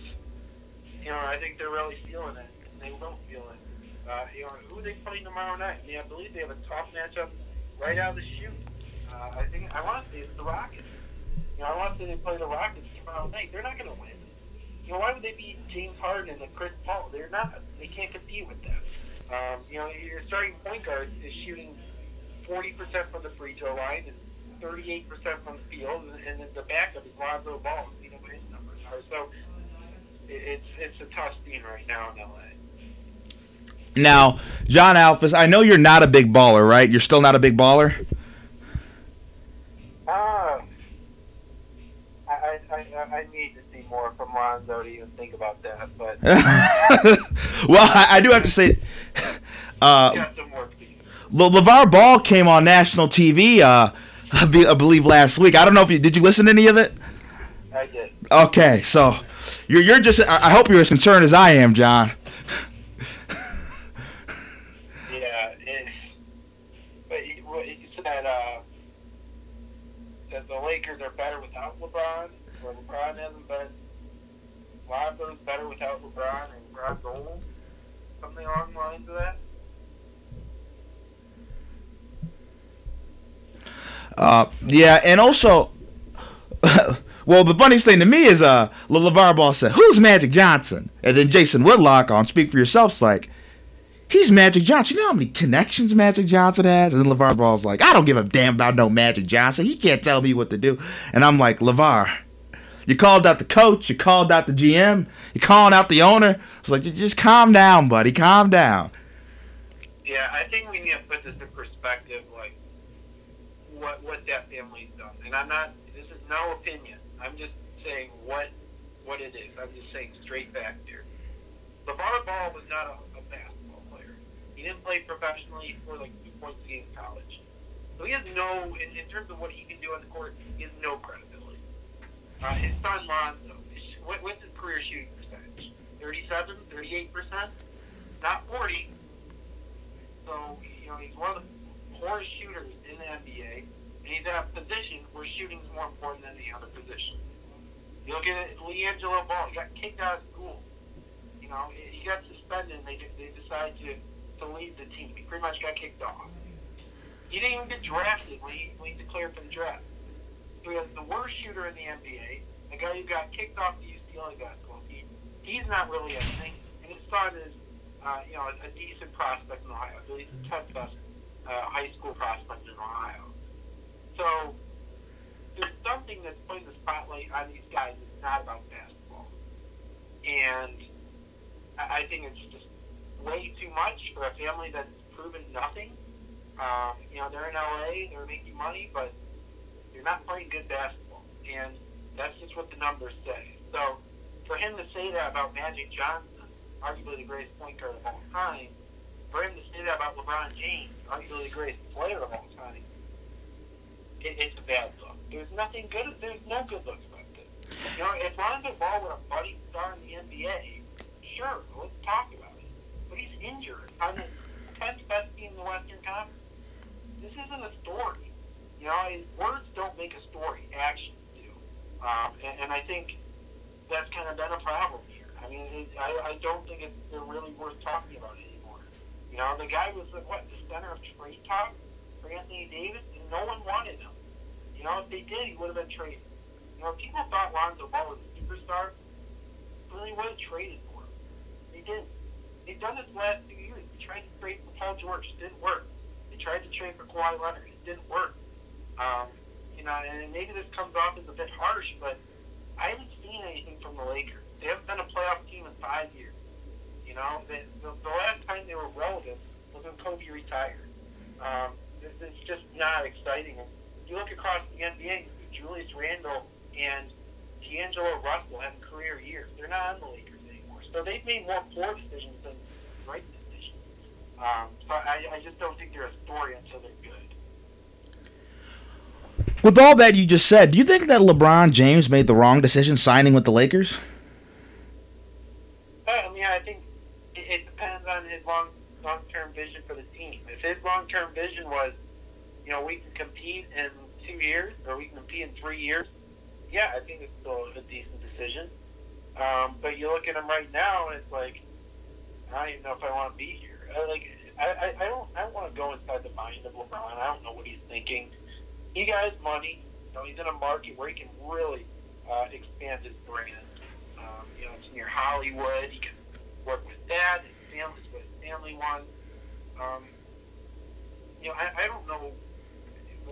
you know I think they're really feeling it, and they will feel it. Uh, you know who they play tomorrow night? I mean, I believe they have a tough matchup right out of the chute. Uh, I think I want to say it's the Rockets. You know, I want to say they play the Rockets tomorrow night. They're not going to win. You know, why would they beat James Harden and Chris Paul? They're not. They can't compete with them. Um, you know, your starting point guard is shooting 40% from the free throw line and 38% from the field, and, then the backup is Lonzo Ball. You know what his numbers are. So it's it's a tough scene right now in LA. Now, John Alphys, I know you're not a big baller, right? You're still not a big baller. Um, I, I, I, need to see more from Lonzo to even think about that. But well, I, I, do have to say, uh, Le- LeVar Ball came on national TV, uh, I believe last week. I don't know if you did. You listen to any of it? I did. Okay, so you're you're just. I hope you're as concerned as I am, John. yeah, it, but he, he said uh, that the Lakers are better without LeBron, or LeBron. Lonzo's better without LeBron, and LeBron's old. Something along the lines of that. Uh, yeah, and also, well, the funniest thing to me is uh, LeVar Ball said, "Who's Magic Johnson?" And then Jason Whitlock on Speak for Yourself's like, "He's Magic Johnson. You know how many connections Magic Johnson has?" And then LeVar Ball's like, "I don't give a damn about no Magic Johnson. He can't tell me what to do." And I'm like, LeVar, You called out the coach. You called out the GM. You calling out the owner. It's like just calm down, buddy. Calm down. Yeah, I think we need to put this in perspective, like what what that family's done. And I'm not. This is no opinion. I'm just saying what what it is. I'm just saying straight back here. LeVar Ball was not a, a basketball player. He didn't play professionally for like before he in college. So he has no, in, in terms of what he can do on the court, he has no credibility. Uh, his son Lonzo, what, what's his career shooting percentage? 37, 38 percent, not 40. So you know he's one of the poorest shooters in the NBA, and he's at a position where shooting is more important than the other position. You look at LiAngelo Ball. He got kicked out of school. You know, he got suspended, and they they decided to to leave the team. He pretty much got kicked off. He didn't even get drafted when he, when he declared for the draft. So he has the worst shooter in the NBA, a guy who got kicked off the UCLA basketball team. He's not really a thing, and his son is, uh, you know, a, a decent prospect in Ohio. I believe the 10th best uh, high school prospect in Ohio. So there's something that's putting the spotlight on these guys that's not about basketball. And I, think it's just way too much for a family that's proven nothing. Um, you know, they're in LA, they're making money, but they're not playing good basketball. And that's just what the numbers say. So for him to say that about Magic Johnson, arguably the greatest point guard of all time, for him to say that about LeBron James, arguably the greatest player of all time, it, it's a bad look. There's nothing good. There's no good looks about this. You know, if Lonzo Ball were a buddy star in the NBA, sure, let's talk about it. But he's injured on the 10th best team in the Western Conference. This isn't a story. You know, words don't make a story. Actions do. Um, and, and I think that's kind of been a problem here. I mean, it, I, I don't think it's they're really worth talking about anymore. You know, the guy was what the center of trade talk for Anthony Davis, and no one wanted him. You know, if they did, he would have been traded. You know, people thought Lonzo Ball was a superstar, then they would have traded for him. They didn't. They've done this last two years. They tried to trade for Paul George, it didn't work. They tried to trade for Kawhi Leonard, it didn't work. Um, you know, and maybe this comes off as a bit harsh, but I haven't seen anything from the Lakers. They haven't been a playoff team in five years. You know, the, the, the last time they were relevant was when Kobe retired. Um, it's just not exciting. You look across the NBA, Julius Randle and D'Angelo Russell having career years. They're not on the Lakers anymore. So they've made more poor decisions than right decisions. Um, so I, I just don't think they're a story until they're good. With all that you just said, do you think that LeBron James made the wrong decision signing with the Lakers? I mean, I think it, it depends on his long long term vision for the team. If his long term vision was, you know, we can compete in two years or we can compete in three years, yeah, I think it's still a decent decision. Um, but you look at him right now, and it's like, I don't even know if I want to be here. I, like, I, I, I don't, I don't want to go inside the mind of LeBron. I don't know what he's thinking. He got his money. You know, he's in a market where he can really uh, expand his brand. Um, you know, it's near Hollywood. He can work with dad. His family's what his family wants. Um, you know, I, I don't know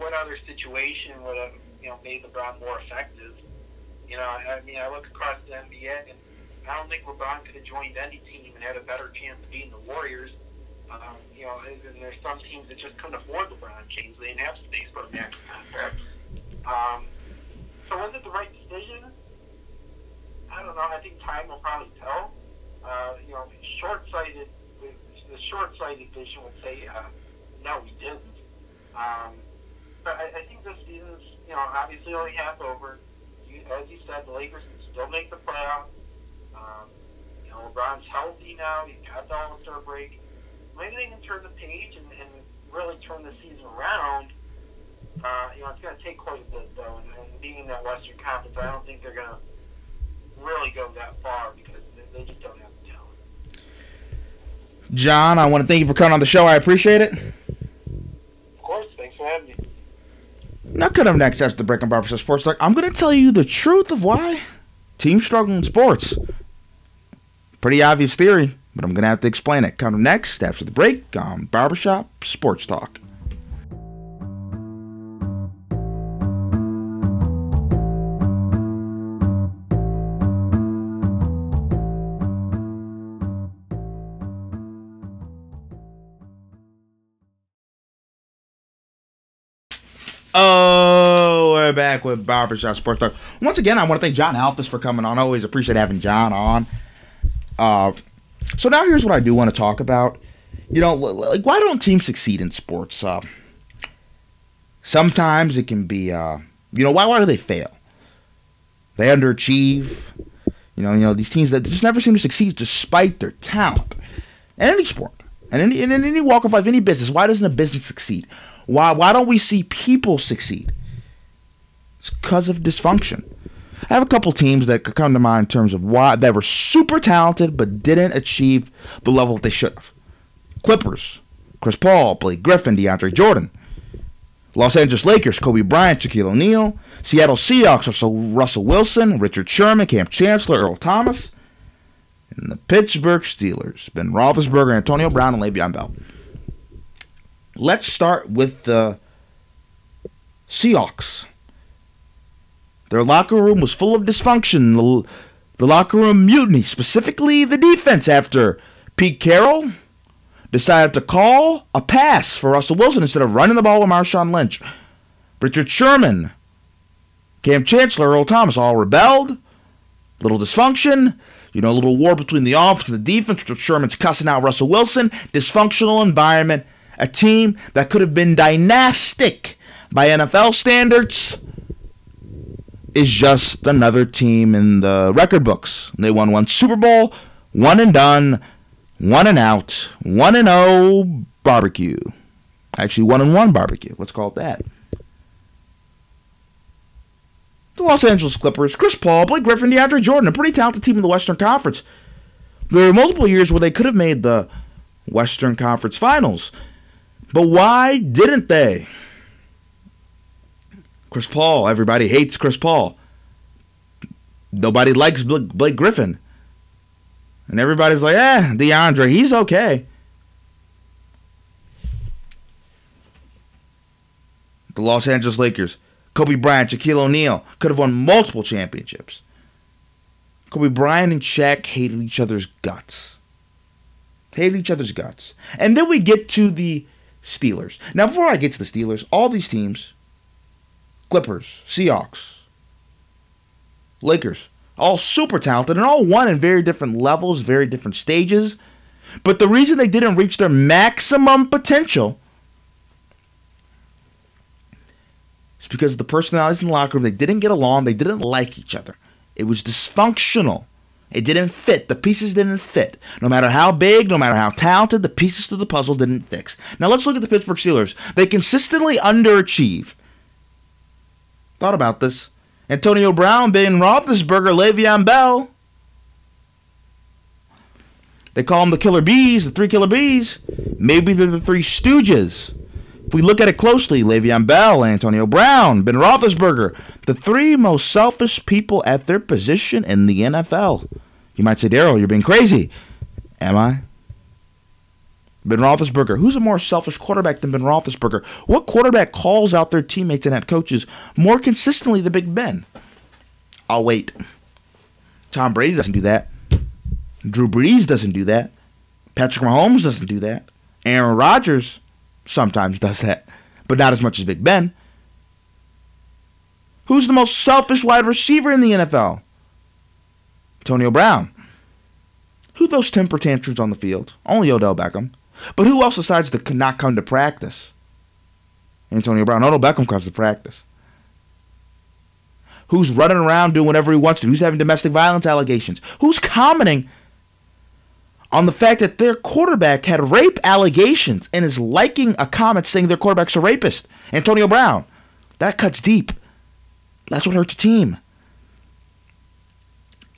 what other situation would have, you know, made LeBron more effective. You know, I, mean, I look across the NBA, and I don't think LeBron could have joined any team and had a better chance of beating the Warriors. Um, you know, and there's some teams that just couldn't afford LeBron James. They didn't have space for a max contract. Um, so was it the right decision? I don't know. I think time will probably tell. Uh, you know, short-sighted, the short-sighted vision would say, uh, no, we didn't. Um, but I, I think this season's, you know, obviously only half over. You, as you said, the Lakers can still make the playoffs. Um, you know, LeBron's healthy now. He's got the All-Star break. Maybe they can turn the page and, and really turn the season around. Uh, you know, it's going to take quite a bit, though. And, and being in that Western Conference, I don't think they're going to really go that far because they, they just don't have the talent. John, I want to thank you for coming on the show. I appreciate it. Of course, thanks for having me. Now, coming up next after the break on Barbershop Sports Talk, I'm going to tell you the truth of why teams struggle in sports. Pretty obvious theory, but I'm going to have to explain it. Coming next after the break on Barbershop Sports Talk. We're back with Barbershop Sports Talk. Once again, I want to thank John Alphys for coming on. I always appreciate having John on. Uh, so now here's what I do want to talk about. You know, like why don't teams succeed in sports? Uh, sometimes it can be, uh, you know, why why do they fail? They underachieve. You know, you know these teams that just never seem to succeed despite their talent. In any sport, and in, in, in any walk of life, any business, why doesn't a business succeed? Why why don't we see people succeed? It's because of dysfunction. I have a couple teams that could come to mind in terms of why that were super talented but didn't achieve the level that they should have. Clippers, Chris Paul, Blake Griffin, DeAndre Jordan. Los Angeles Lakers, Kobe Bryant, Shaquille O'Neal. Seattle Seahawks, Russell, Russell Wilson, Richard Sherman, Kam Chancellor, Earl Thomas. And the Pittsburgh Steelers, Ben Roethlisberger, Antonio Brown, and Le'Veon Bell. Let's start with the Seahawks. Their locker room was full of dysfunction. The, the locker room mutiny, specifically the defense, after Pete Carroll decided to call a pass for Russell Wilson instead of running the ball with Marshawn Lynch. Richard Sherman, Kam Chancellor, Earl Thomas all rebelled. Little dysfunction. You know, a little war between the offense and the defense. Richard Sherman's cussing out Russell Wilson. Dysfunctional environment. A team that could have been dynastic by NFL standards is just another team in the record books. They won one Super Bowl, one and done, one and out, one and oh barbecue. Actually, one and one barbecue. Let's call it that. The Los Angeles Clippers, Chris Paul, Blake Griffin, DeAndre Jordan, a pretty talented team in the Western Conference. There were multiple years where they could have made the Western Conference Finals. But why didn't they? Chris Paul, everybody hates Chris Paul. Nobody likes Blake Griffin. And everybody's like, eh, DeAndre, he's okay. The Los Angeles Lakers, Kobe Bryant, Shaquille O'Neal could have won multiple championships. Kobe Bryant and Shaq hated each other's guts. Hated each other's guts. And then we get to the Steelers. Now, before I get to the Steelers, all these teams Clippers, Seahawks, Lakers, all super talented and all won in very different levels, very different stages. But the reason they didn't reach their maximum potential is because the personalities in the locker room, they didn't get along, they didn't like each other. It was dysfunctional. It didn't fit. The pieces didn't fit. No matter how big, no matter how talented, the pieces to the puzzle didn't fix. Now let's look at the Pittsburgh Steelers. They consistently underachieve. Thought about this. Antonio Brown, Ben Roethlisberger, Le'Veon Bell. They call them the Killer Bees, the three Killer Bees. Maybe they're the three Stooges. If we look at it closely, Le'Veon Bell, Antonio Brown, Ben Roethlisberger, the three most selfish people at their position in the NFL. You might say, Daryl, you're being crazy. Am I? Ben Roethlisberger. Who's a more selfish quarterback than Ben Roethlisberger? What quarterback calls out their teammates and head coaches more consistently than Big Ben? I'll wait. Tom Brady doesn't do that. Drew Brees doesn't do that. Patrick Mahomes doesn't do that. Aaron Rodgers sometimes does that, but not as much as Big Ben. Who's the most selfish wide receiver in the NFL? Antonio Brown. Who throws temper tantrums on the field? Only Odell Beckham. But who else decides to not come to practice? Antonio Brown. Odell Beckham comes to practice. Who's running around doing whatever he wants to? Who's having domestic violence allegations? Who's commenting on the fact that their quarterback had rape allegations and is liking a comment saying their quarterback's a rapist? Antonio Brown. That cuts deep. That's what hurts a team.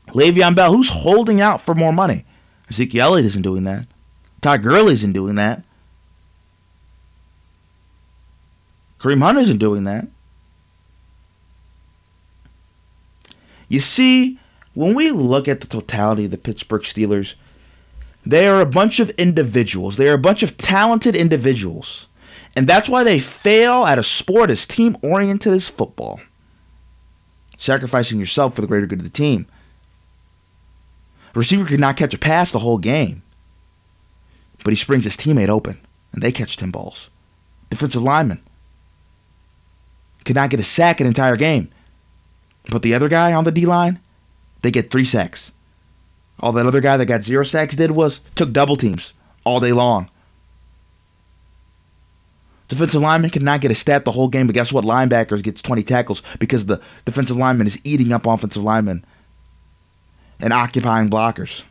Le'Veon Bell, who's holding out for more money? Ezekiel Elliott isn't doing that. Todd Gurley isn't doing that. Kareem Hunt isn't doing that. You see, when we look at the totality of the Pittsburgh Steelers, they are a bunch of individuals. They are a bunch of talented individuals. And that's why they fail at a sport as team oriented as football. Sacrificing yourself for the greater good of the team. The receiver could not catch a pass the whole game. But he springs his teammate open, and they catch 10 balls. Defensive lineman. could not get a sack an entire game. But the other guy on the D line, they get three sacks. All that other guy that got zero sacks did was took double teams all day long. Defensive lineman cannot get a stat the whole game, but guess what? Linebackers gets 20 tackles because the defensive lineman is eating up offensive linemen and occupying blockers.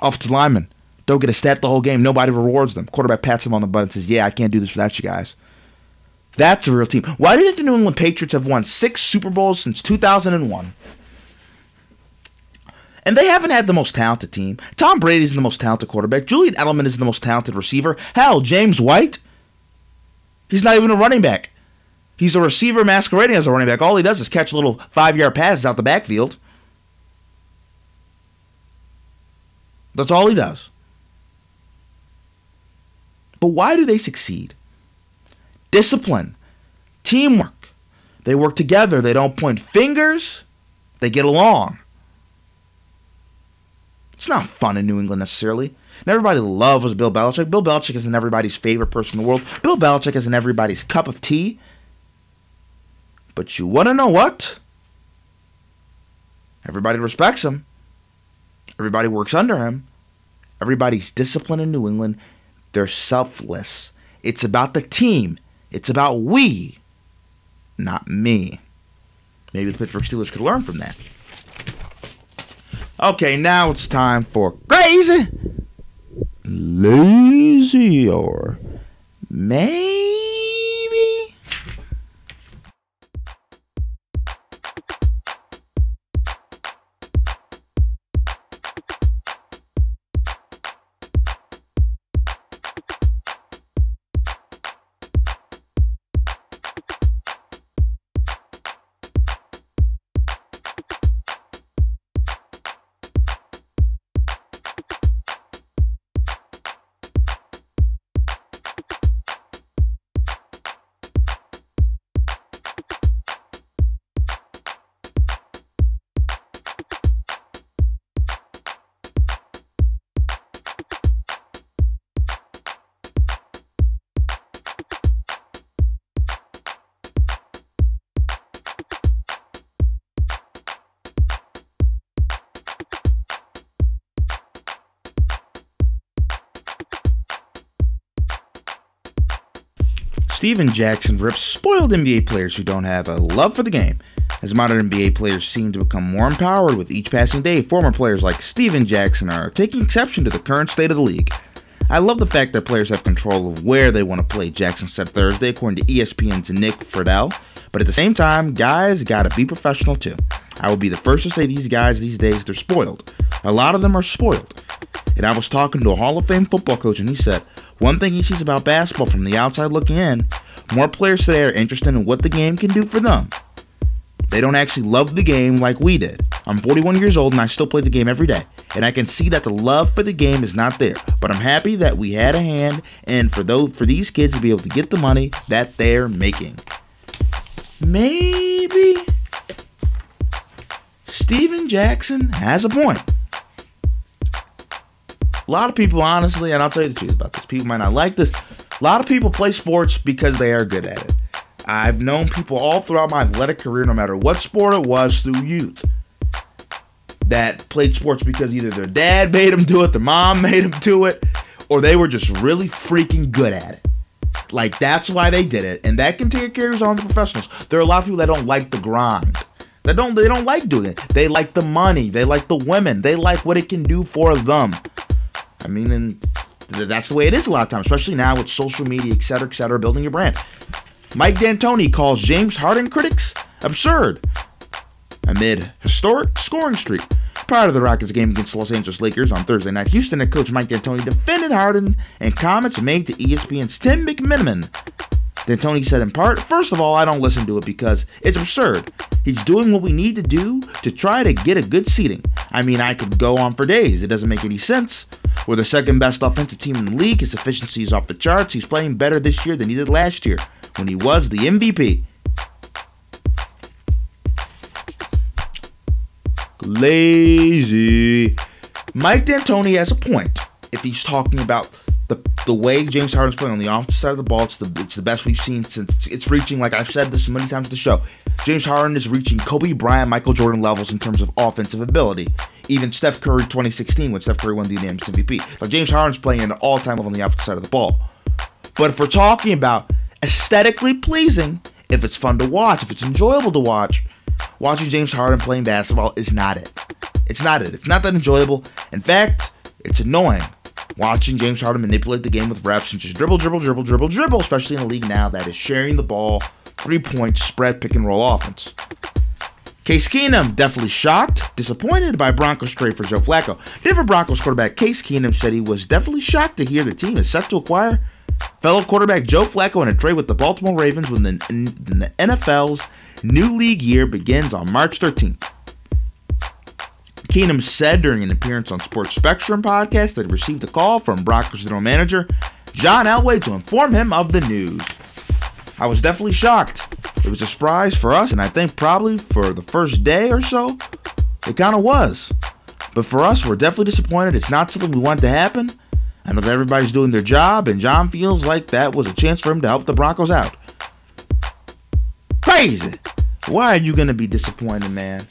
Offensive linemen don't get a stat the whole game. Nobody rewards them. Quarterback pats them on the butt and says, "Yeah, I can't do this without you guys." That's a real team. Why did the New England Patriots have won six Super Bowls since 2001? And they haven't had the most talented team. Tom Brady's the most talented quarterback. Julian Edelman is the most talented receiver. Hell, James White, he's not even a running back. He's a receiver masquerading as a running back. All he does is catch little five yard passes out the backfield. That's all he does. But why do they succeed? Discipline, teamwork. They work together. They don't point fingers. They get along. It's not fun in New England necessarily. And everybody loves Bill Belichick. Bill Belichick isn't everybody's favorite person in the world. Bill Belichick isn't everybody's cup of tea. But you want to know what? Everybody respects him. Everybody works under him. Everybody's disciplined in New England. They're selfless. It's about the team. It's about we, not me. Maybe the Pittsburgh Steelers could learn from that. Okay, now it's time for crazy, lazy, or maybe. Stephen Jackson rips spoiled NBA players who don't have a love for the game. As modern NBA players seem to become more empowered with each passing day, former players like Stephen Jackson are taking exception to the current state of the league. I love the fact that players have control of where they want to play, Jackson said Thursday, according to ESPN's Nick Friedell. But at the same time, guys gotta be professional too. I will be the first to say these guys these days, they're spoiled. A lot of them are spoiled. And I was talking to a Hall of Fame football coach, and he said, one thing he sees about basketball from the outside looking in, more players today are interested in what the game can do for them. They don't actually love the game like we did. I'm 41 years old and I still play the game every day. And I can see that the love for the game is not there. But I'm happy that we had a hand and for those for these kids to be able to get the money that they're making. Maybe Stephen Jackson has a point. A lot of people, honestly, and I'll tell you the truth about this, people might not like this. A lot of people play sports because they are good at it. I've known people all throughout my athletic career, no matter what sport it was, through youth, that played sports because either their dad made them do it, their mom made them do it, or they were just really freaking good at it. Like that's why they did it, and that can take carries on the professionals. There are a lot of people that don't like the grind. They don't. They don't like doing it. They like the money. They like the women. They like what it can do for them. I mean, and that's the way it is a lot of times, especially now with social media, et cetera, et cetera, building your brand. Mike D'Antoni calls James Harden critics absurd amid historic scoring streak. Prior to the Rockets game against Los Angeles Lakers on Thursday night, Houston head coach Mike D'Antoni defended Harden and comments made to ESPN's Tim McMenamin. D'Antoni said in part, First of all, I don't listen to it because it's absurd. He's doing what we need to do to try to get a good seating. I mean, I could go on for days. It doesn't make any sense. We're the second best offensive team in the league. His efficiency is off the charts. He's playing better this year than he did last year when he was the MVP. Lazy. Mike D'Antoni has a point if he's talking about the the way James Harden's playing on the offensive side of the ball, it's the it's the best we've seen since it's reaching. Like I've said this many times at the show, James Harden is reaching Kobe Bryant, Michael Jordan levels in terms of offensive ability. Even Steph Curry 2016 when Steph Curry won the unanimous MVP. Like James Harden's playing an all-time level on the offensive side of the ball. But if we're talking about aesthetically pleasing, if it's fun to watch, if it's enjoyable to watch, watching James Harden playing basketball is not it. It's not it. It's not that enjoyable. In fact, it's annoying watching James Harden manipulate the game with reps and just dribble, dribble, dribble, dribble, dribble, especially in a league now that is sharing the ball, three point spread pick and roll offense. Case Keenum definitely shocked, disappointed by Broncos trade for Joe Flacco. Denver Broncos quarterback Case Keenum said he was definitely shocked to hear the team is set to acquire fellow quarterback Joe Flacco in a trade with the Baltimore Ravens when the, when the NFL's new league year begins on March 13th. Keenum said during an appearance on Sports Spectrum podcast that he received a call from Broncos general manager John Elway to inform him of the news. I was definitely shocked. It was a surprise for us, and I think probably for the first day or so, it kind of was. But for us, we're definitely disappointed. It's not something we want to happen. I know that everybody's doing their job, and John feels like that was a chance for him to help the Broncos out. Crazy! Why are you going to be disappointed, man?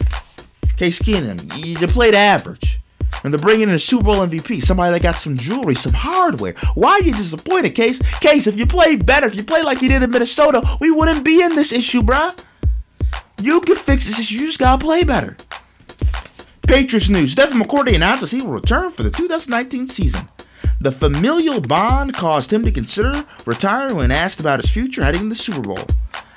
Case Keenum, you played average. And they're bringing in a Super Bowl MVP, somebody that got some jewelry, some hardware. Why are you disappointed, Case? Case, if you played better, if you played like you did in Minnesota, we wouldn't be in this issue, bruh. You can fix this issue, you just gotta play better. Patriots news. Devin McCourty announces he will return for the 2019 season. The familial bond caused him to consider retiring when asked about his future heading to the Super Bowl.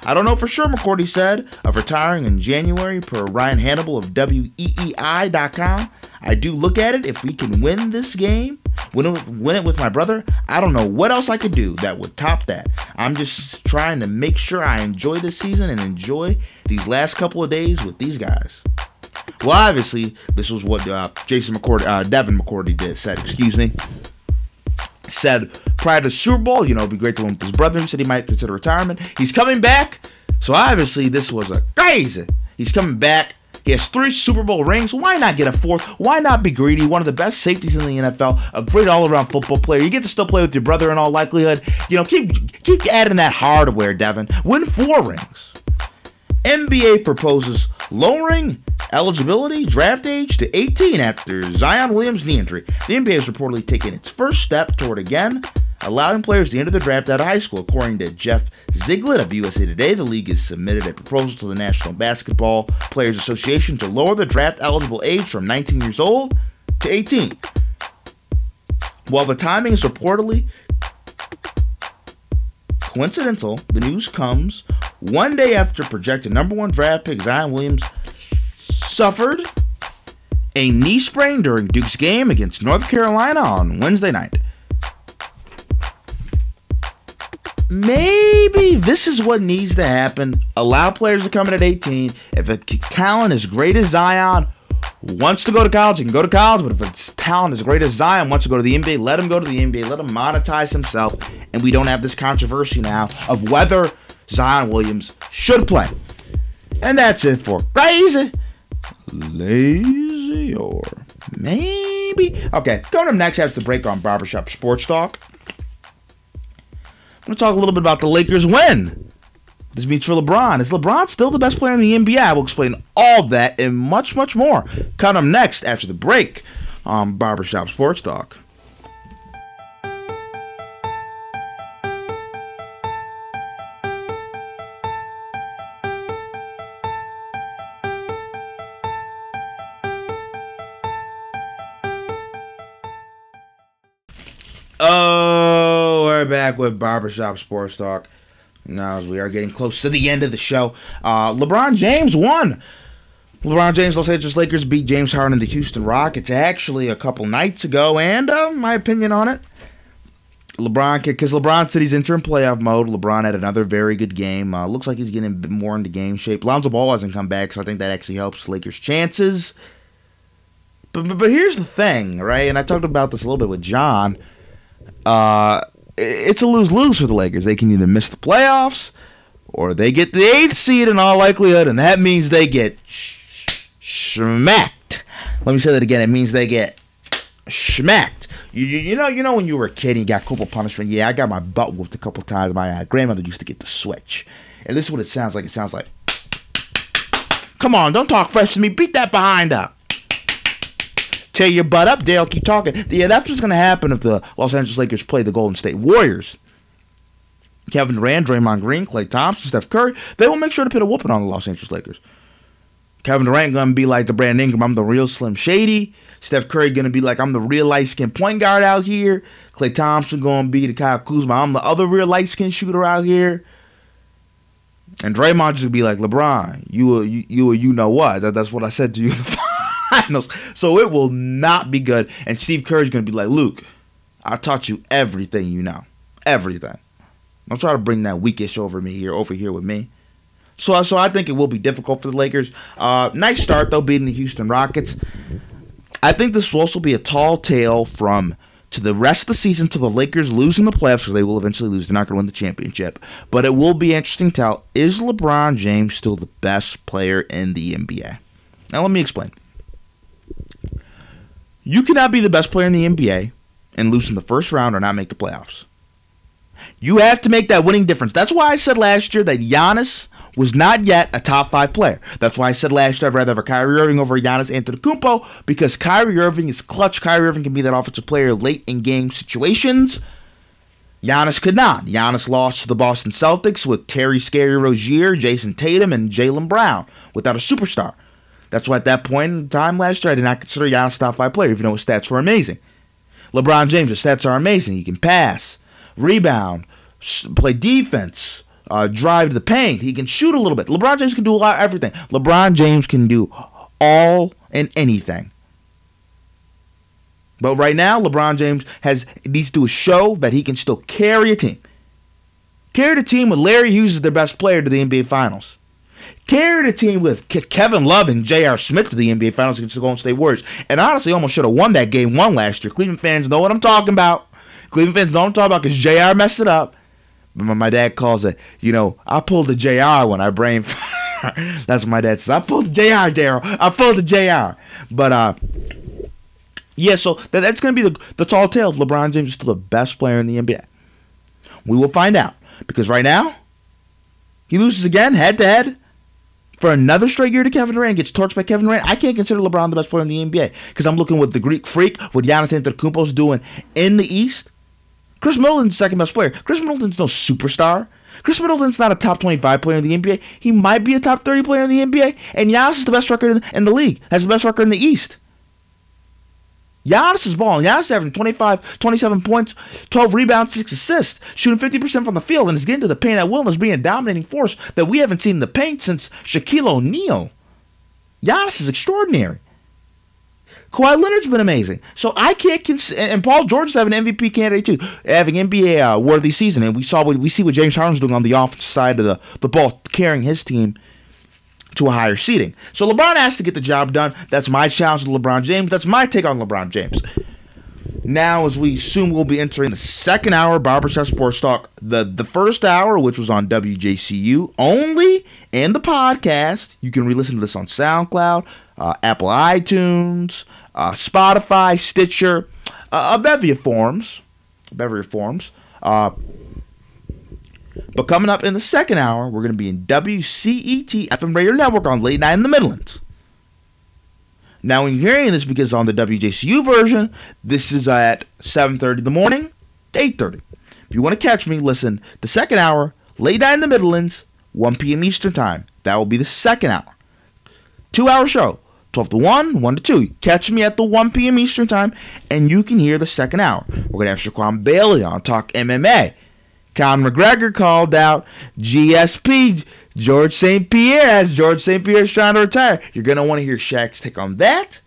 I don't know for sure, McCourty said, of retiring in January per Ryan Hannable of WEEI.com. I do look at it. If we can win this game, win it, with, win it with my brother, I don't know what else I could do that would top that. I'm just trying to make sure I enjoy this season and enjoy these last couple of days with these guys. Well, obviously, this was what uh, Jason McCourty, uh, Devin McCourty did, said, excuse me said prior to Super Bowl, you know, it'd be great to win with his brother. He said he might consider retirement. He's coming back. So obviously, this was a crazy. He's coming back. He has three Super Bowl rings. Why not get a fourth? Why not be greedy? One of the best safeties in the NFL, a great all-around football player. You get to still play with your brother in all likelihood. You know, keep keep adding that hardware, Devin. Win four rings. NBA proposes lowering eligibility draft age to 18 after Zion Williams' knee injury. The NBA has reportedly taken its first step toward again allowing players to enter the draft out of high school. According to Jeff Ziegler of USA Today, the league has submitted a proposal to the National Basketball Players Association to lower the draft eligible age from 19 years old to 18. While the timing is reportedly coincidental, the news comes one day after projected number one draft pick Zion Williams suffered a knee sprain during Duke's game against North Carolina on Wednesday night. Maybe this is what needs to happen. Allow players to come in at 18. If a talent as great as Zion wants to go to college, he can go to college. But if it's talent as great as Zion wants to go to the NBA, let him go to the NBA. Let him monetize himself. And we don't have this controversy now of whether Zion Williams should play. And that's it for crazy, lazy, or maybe. Okay, coming up next after the break on Barbershop Sports Talk. I'm going to talk a little bit about the Lakers win. This means for LeBron. Is LeBron still the best player in the NBA? I will explain all that and much, much more. Coming up next after the break on Barbershop Sports Talk. Back with Barbershop Sports Talk. Now, as we are getting close to the end of the show, uh, LeBron James won. LeBron James, Los Angeles Lakers beat James Harden and the Houston Rockets actually a couple nights ago, and uh, my opinion on it. LeBron, because LeBron said he's entering playoff mode. LeBron had another very good game. Uh, looks like he's getting more into game shape. Lonzo Ball hasn't come back, so I think that actually helps Lakers' chances. But, but, but here's the thing, right? And I talked about this a little bit with John uh, it's a lose lose for the Lakers. They can either miss the playoffs or they get the eighth seed in all likelihood, and that means they get smacked. Let me say that again. It means they get smacked. You, you, you know you know when you were a kid and you got corporal punishment. Yeah, I got my butt whooped a couple times. My uh, grandmother used to get the switch, and this is what it sounds like. It sounds like, "Come on, don't talk fresh to me. Beat that behind up." Tear your butt up, Dale. Keep talking. Yeah, that's what's gonna happen if the Los Angeles Lakers play the Golden State Warriors. Kevin Durant, Draymond Green, Klay Thompson, Steph Curry, they will make sure to put a whooping on the Los Angeles Lakers. Kevin Durant gonna be like the Brandon Ingram, I'm the real Slim Shady. Steph Curry gonna be like I'm the real light skinned point guard out here. Klay Thompson gonna be the Kyle Kuzma, I'm the other real light skinned shooter out here. And Draymond just gonna be like LeBron, you a, you you, a, you know what? That, that's what I said to you finals. So it will not be good. And Steve Curry's gonna be like Luke, I taught you everything you know, everything. Don't try to bring that weakish over me here, over here with me. So, so I think it will be difficult for the Lakers. Uh, nice start though, beating the Houston Rockets. I think this will also be a tall tale from to the rest of the season to the Lakers losing the playoffs because they will eventually lose. They're not going to win the championship, but it will be interesting to tell: is LeBron James still the best player in the NBA? Now, let me explain. You cannot be the best player in the NBA and lose in the first round or not make the playoffs. You have to make that winning difference. That's why I said last year that Giannis was not yet a top five player. That's why I said last year I'd rather have a Kyrie Irving over Giannis Antetokounmpo because Kyrie Irving is clutch. Kyrie Irving can be that offensive player late in game situations. Giannis could not. Giannis lost to the Boston Celtics with Terry Scary Rozier, Jayson Tatum, and Jaylen Brown without a superstar. That's why at that point in time last year I did not consider Giannis top five player, even though his stats were amazing. LeBron James' his stats are amazing. He can pass, rebound, play defense, uh, drive to the paint. He can shoot a little bit. LeBron James can do a lot of everything. LeBron James can do all and anything. But right now, LeBron James has needs to show that he can still carry a team. Carry the team with Larry Hughes as their best player to the NBA Finals. Carry the team with Kevin Love and J.R. Smith to the NBA Finals against the Golden State Warriors. And honestly, almost should have won that game one last year. Cleveland fans know what I'm talking about. Cleveland fans know what I'm talking about because J.R. messed it up. But my dad calls it, you know, I pulled the JR when I brain That's what my dad says. I pulled the JR, Daryl. I pulled the JR. But uh yeah, so that, that's going to be the, the tall tale if LeBron James is still the best player in the NBA. We will find out. Because right now, he loses again, head to head, for another straight year to Kevin Durant, gets torched by Kevin Durant. I can't consider LeBron the best player in the NBA because I'm looking what the Greek Freak, what Giannis Antetokounmpo is doing in the East. Khris Middleton's second best player. Khris Middleton's no superstar. Khris Middleton's not a top 25 player in the NBA. He might be a top 30 player in the NBA. And Giannis is the best record in the league. Has the best record in the East. Giannis is balling. Giannis is averaging 25, 27 points, 12 rebounds, 6 assists, shooting 50% from the field, and is getting to the paint at will and is being a dominating force that we haven't seen in the paint since Shaquille O'Neal. Giannis is extraordinary. Kawhi Leonard's been amazing. So I can't cons- and Paul George is having an MVP candidate too, having NBA uh, worthy season. And we saw what we see what James Harden's doing on the offensive side of the, the ball, carrying his team to a higher seating. So LeBron has to get the job done. That's my challenge to LeBron James. That's my take on LeBron James. Now, as we soon will be entering the second hour Barbershop Sports Talk, the the first hour, which was on WJCU only, and the podcast, you can re-listen to this on SoundCloud, uh, Apple iTunes, uh, Spotify, Stitcher, uh, a bevy of forms, a bevy of forms. But coming up in the second hour, we're going to be in WCET FM Radio Network on late night in the Midlands. Now, when you're hearing this, because on the WJCU version, this is at 7:30 in the morning, 8:30. If you want to catch me, listen. The second hour, late night in the Midlands, 1 p.m. Eastern time. That will be the second hour. Two-hour show. 12 to 1, 1 to 2. Catch me at the 1 p.m. Eastern Time, and you can hear the second hour. We're going to have Shaquan Bailey on Talk MMA. Conor McGregor called out GSP, George St. Pierre, as George St. Pierre is trying to retire. You're going to want to hear Shaq's take on that.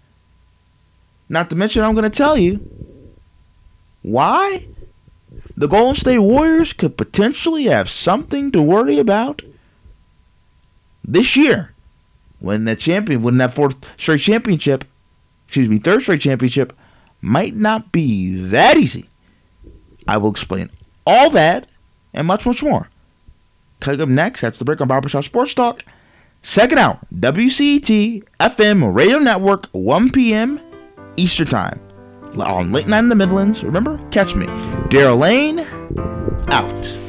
Not to mention, I'm going to tell you why the Golden State Warriors could potentially have something to worry about this year win that champion, win that fourth straight championship, excuse me, third straight championship, might not be that easy. I will explain all that and much, much more. Coming up next, that's the break on Barbershop Sports Talk. Second out. WCET FM Radio Network, 1 p.m. Eastern Time. on Late Night in the Midlands. Remember? Catch me. Daryl Lane, out.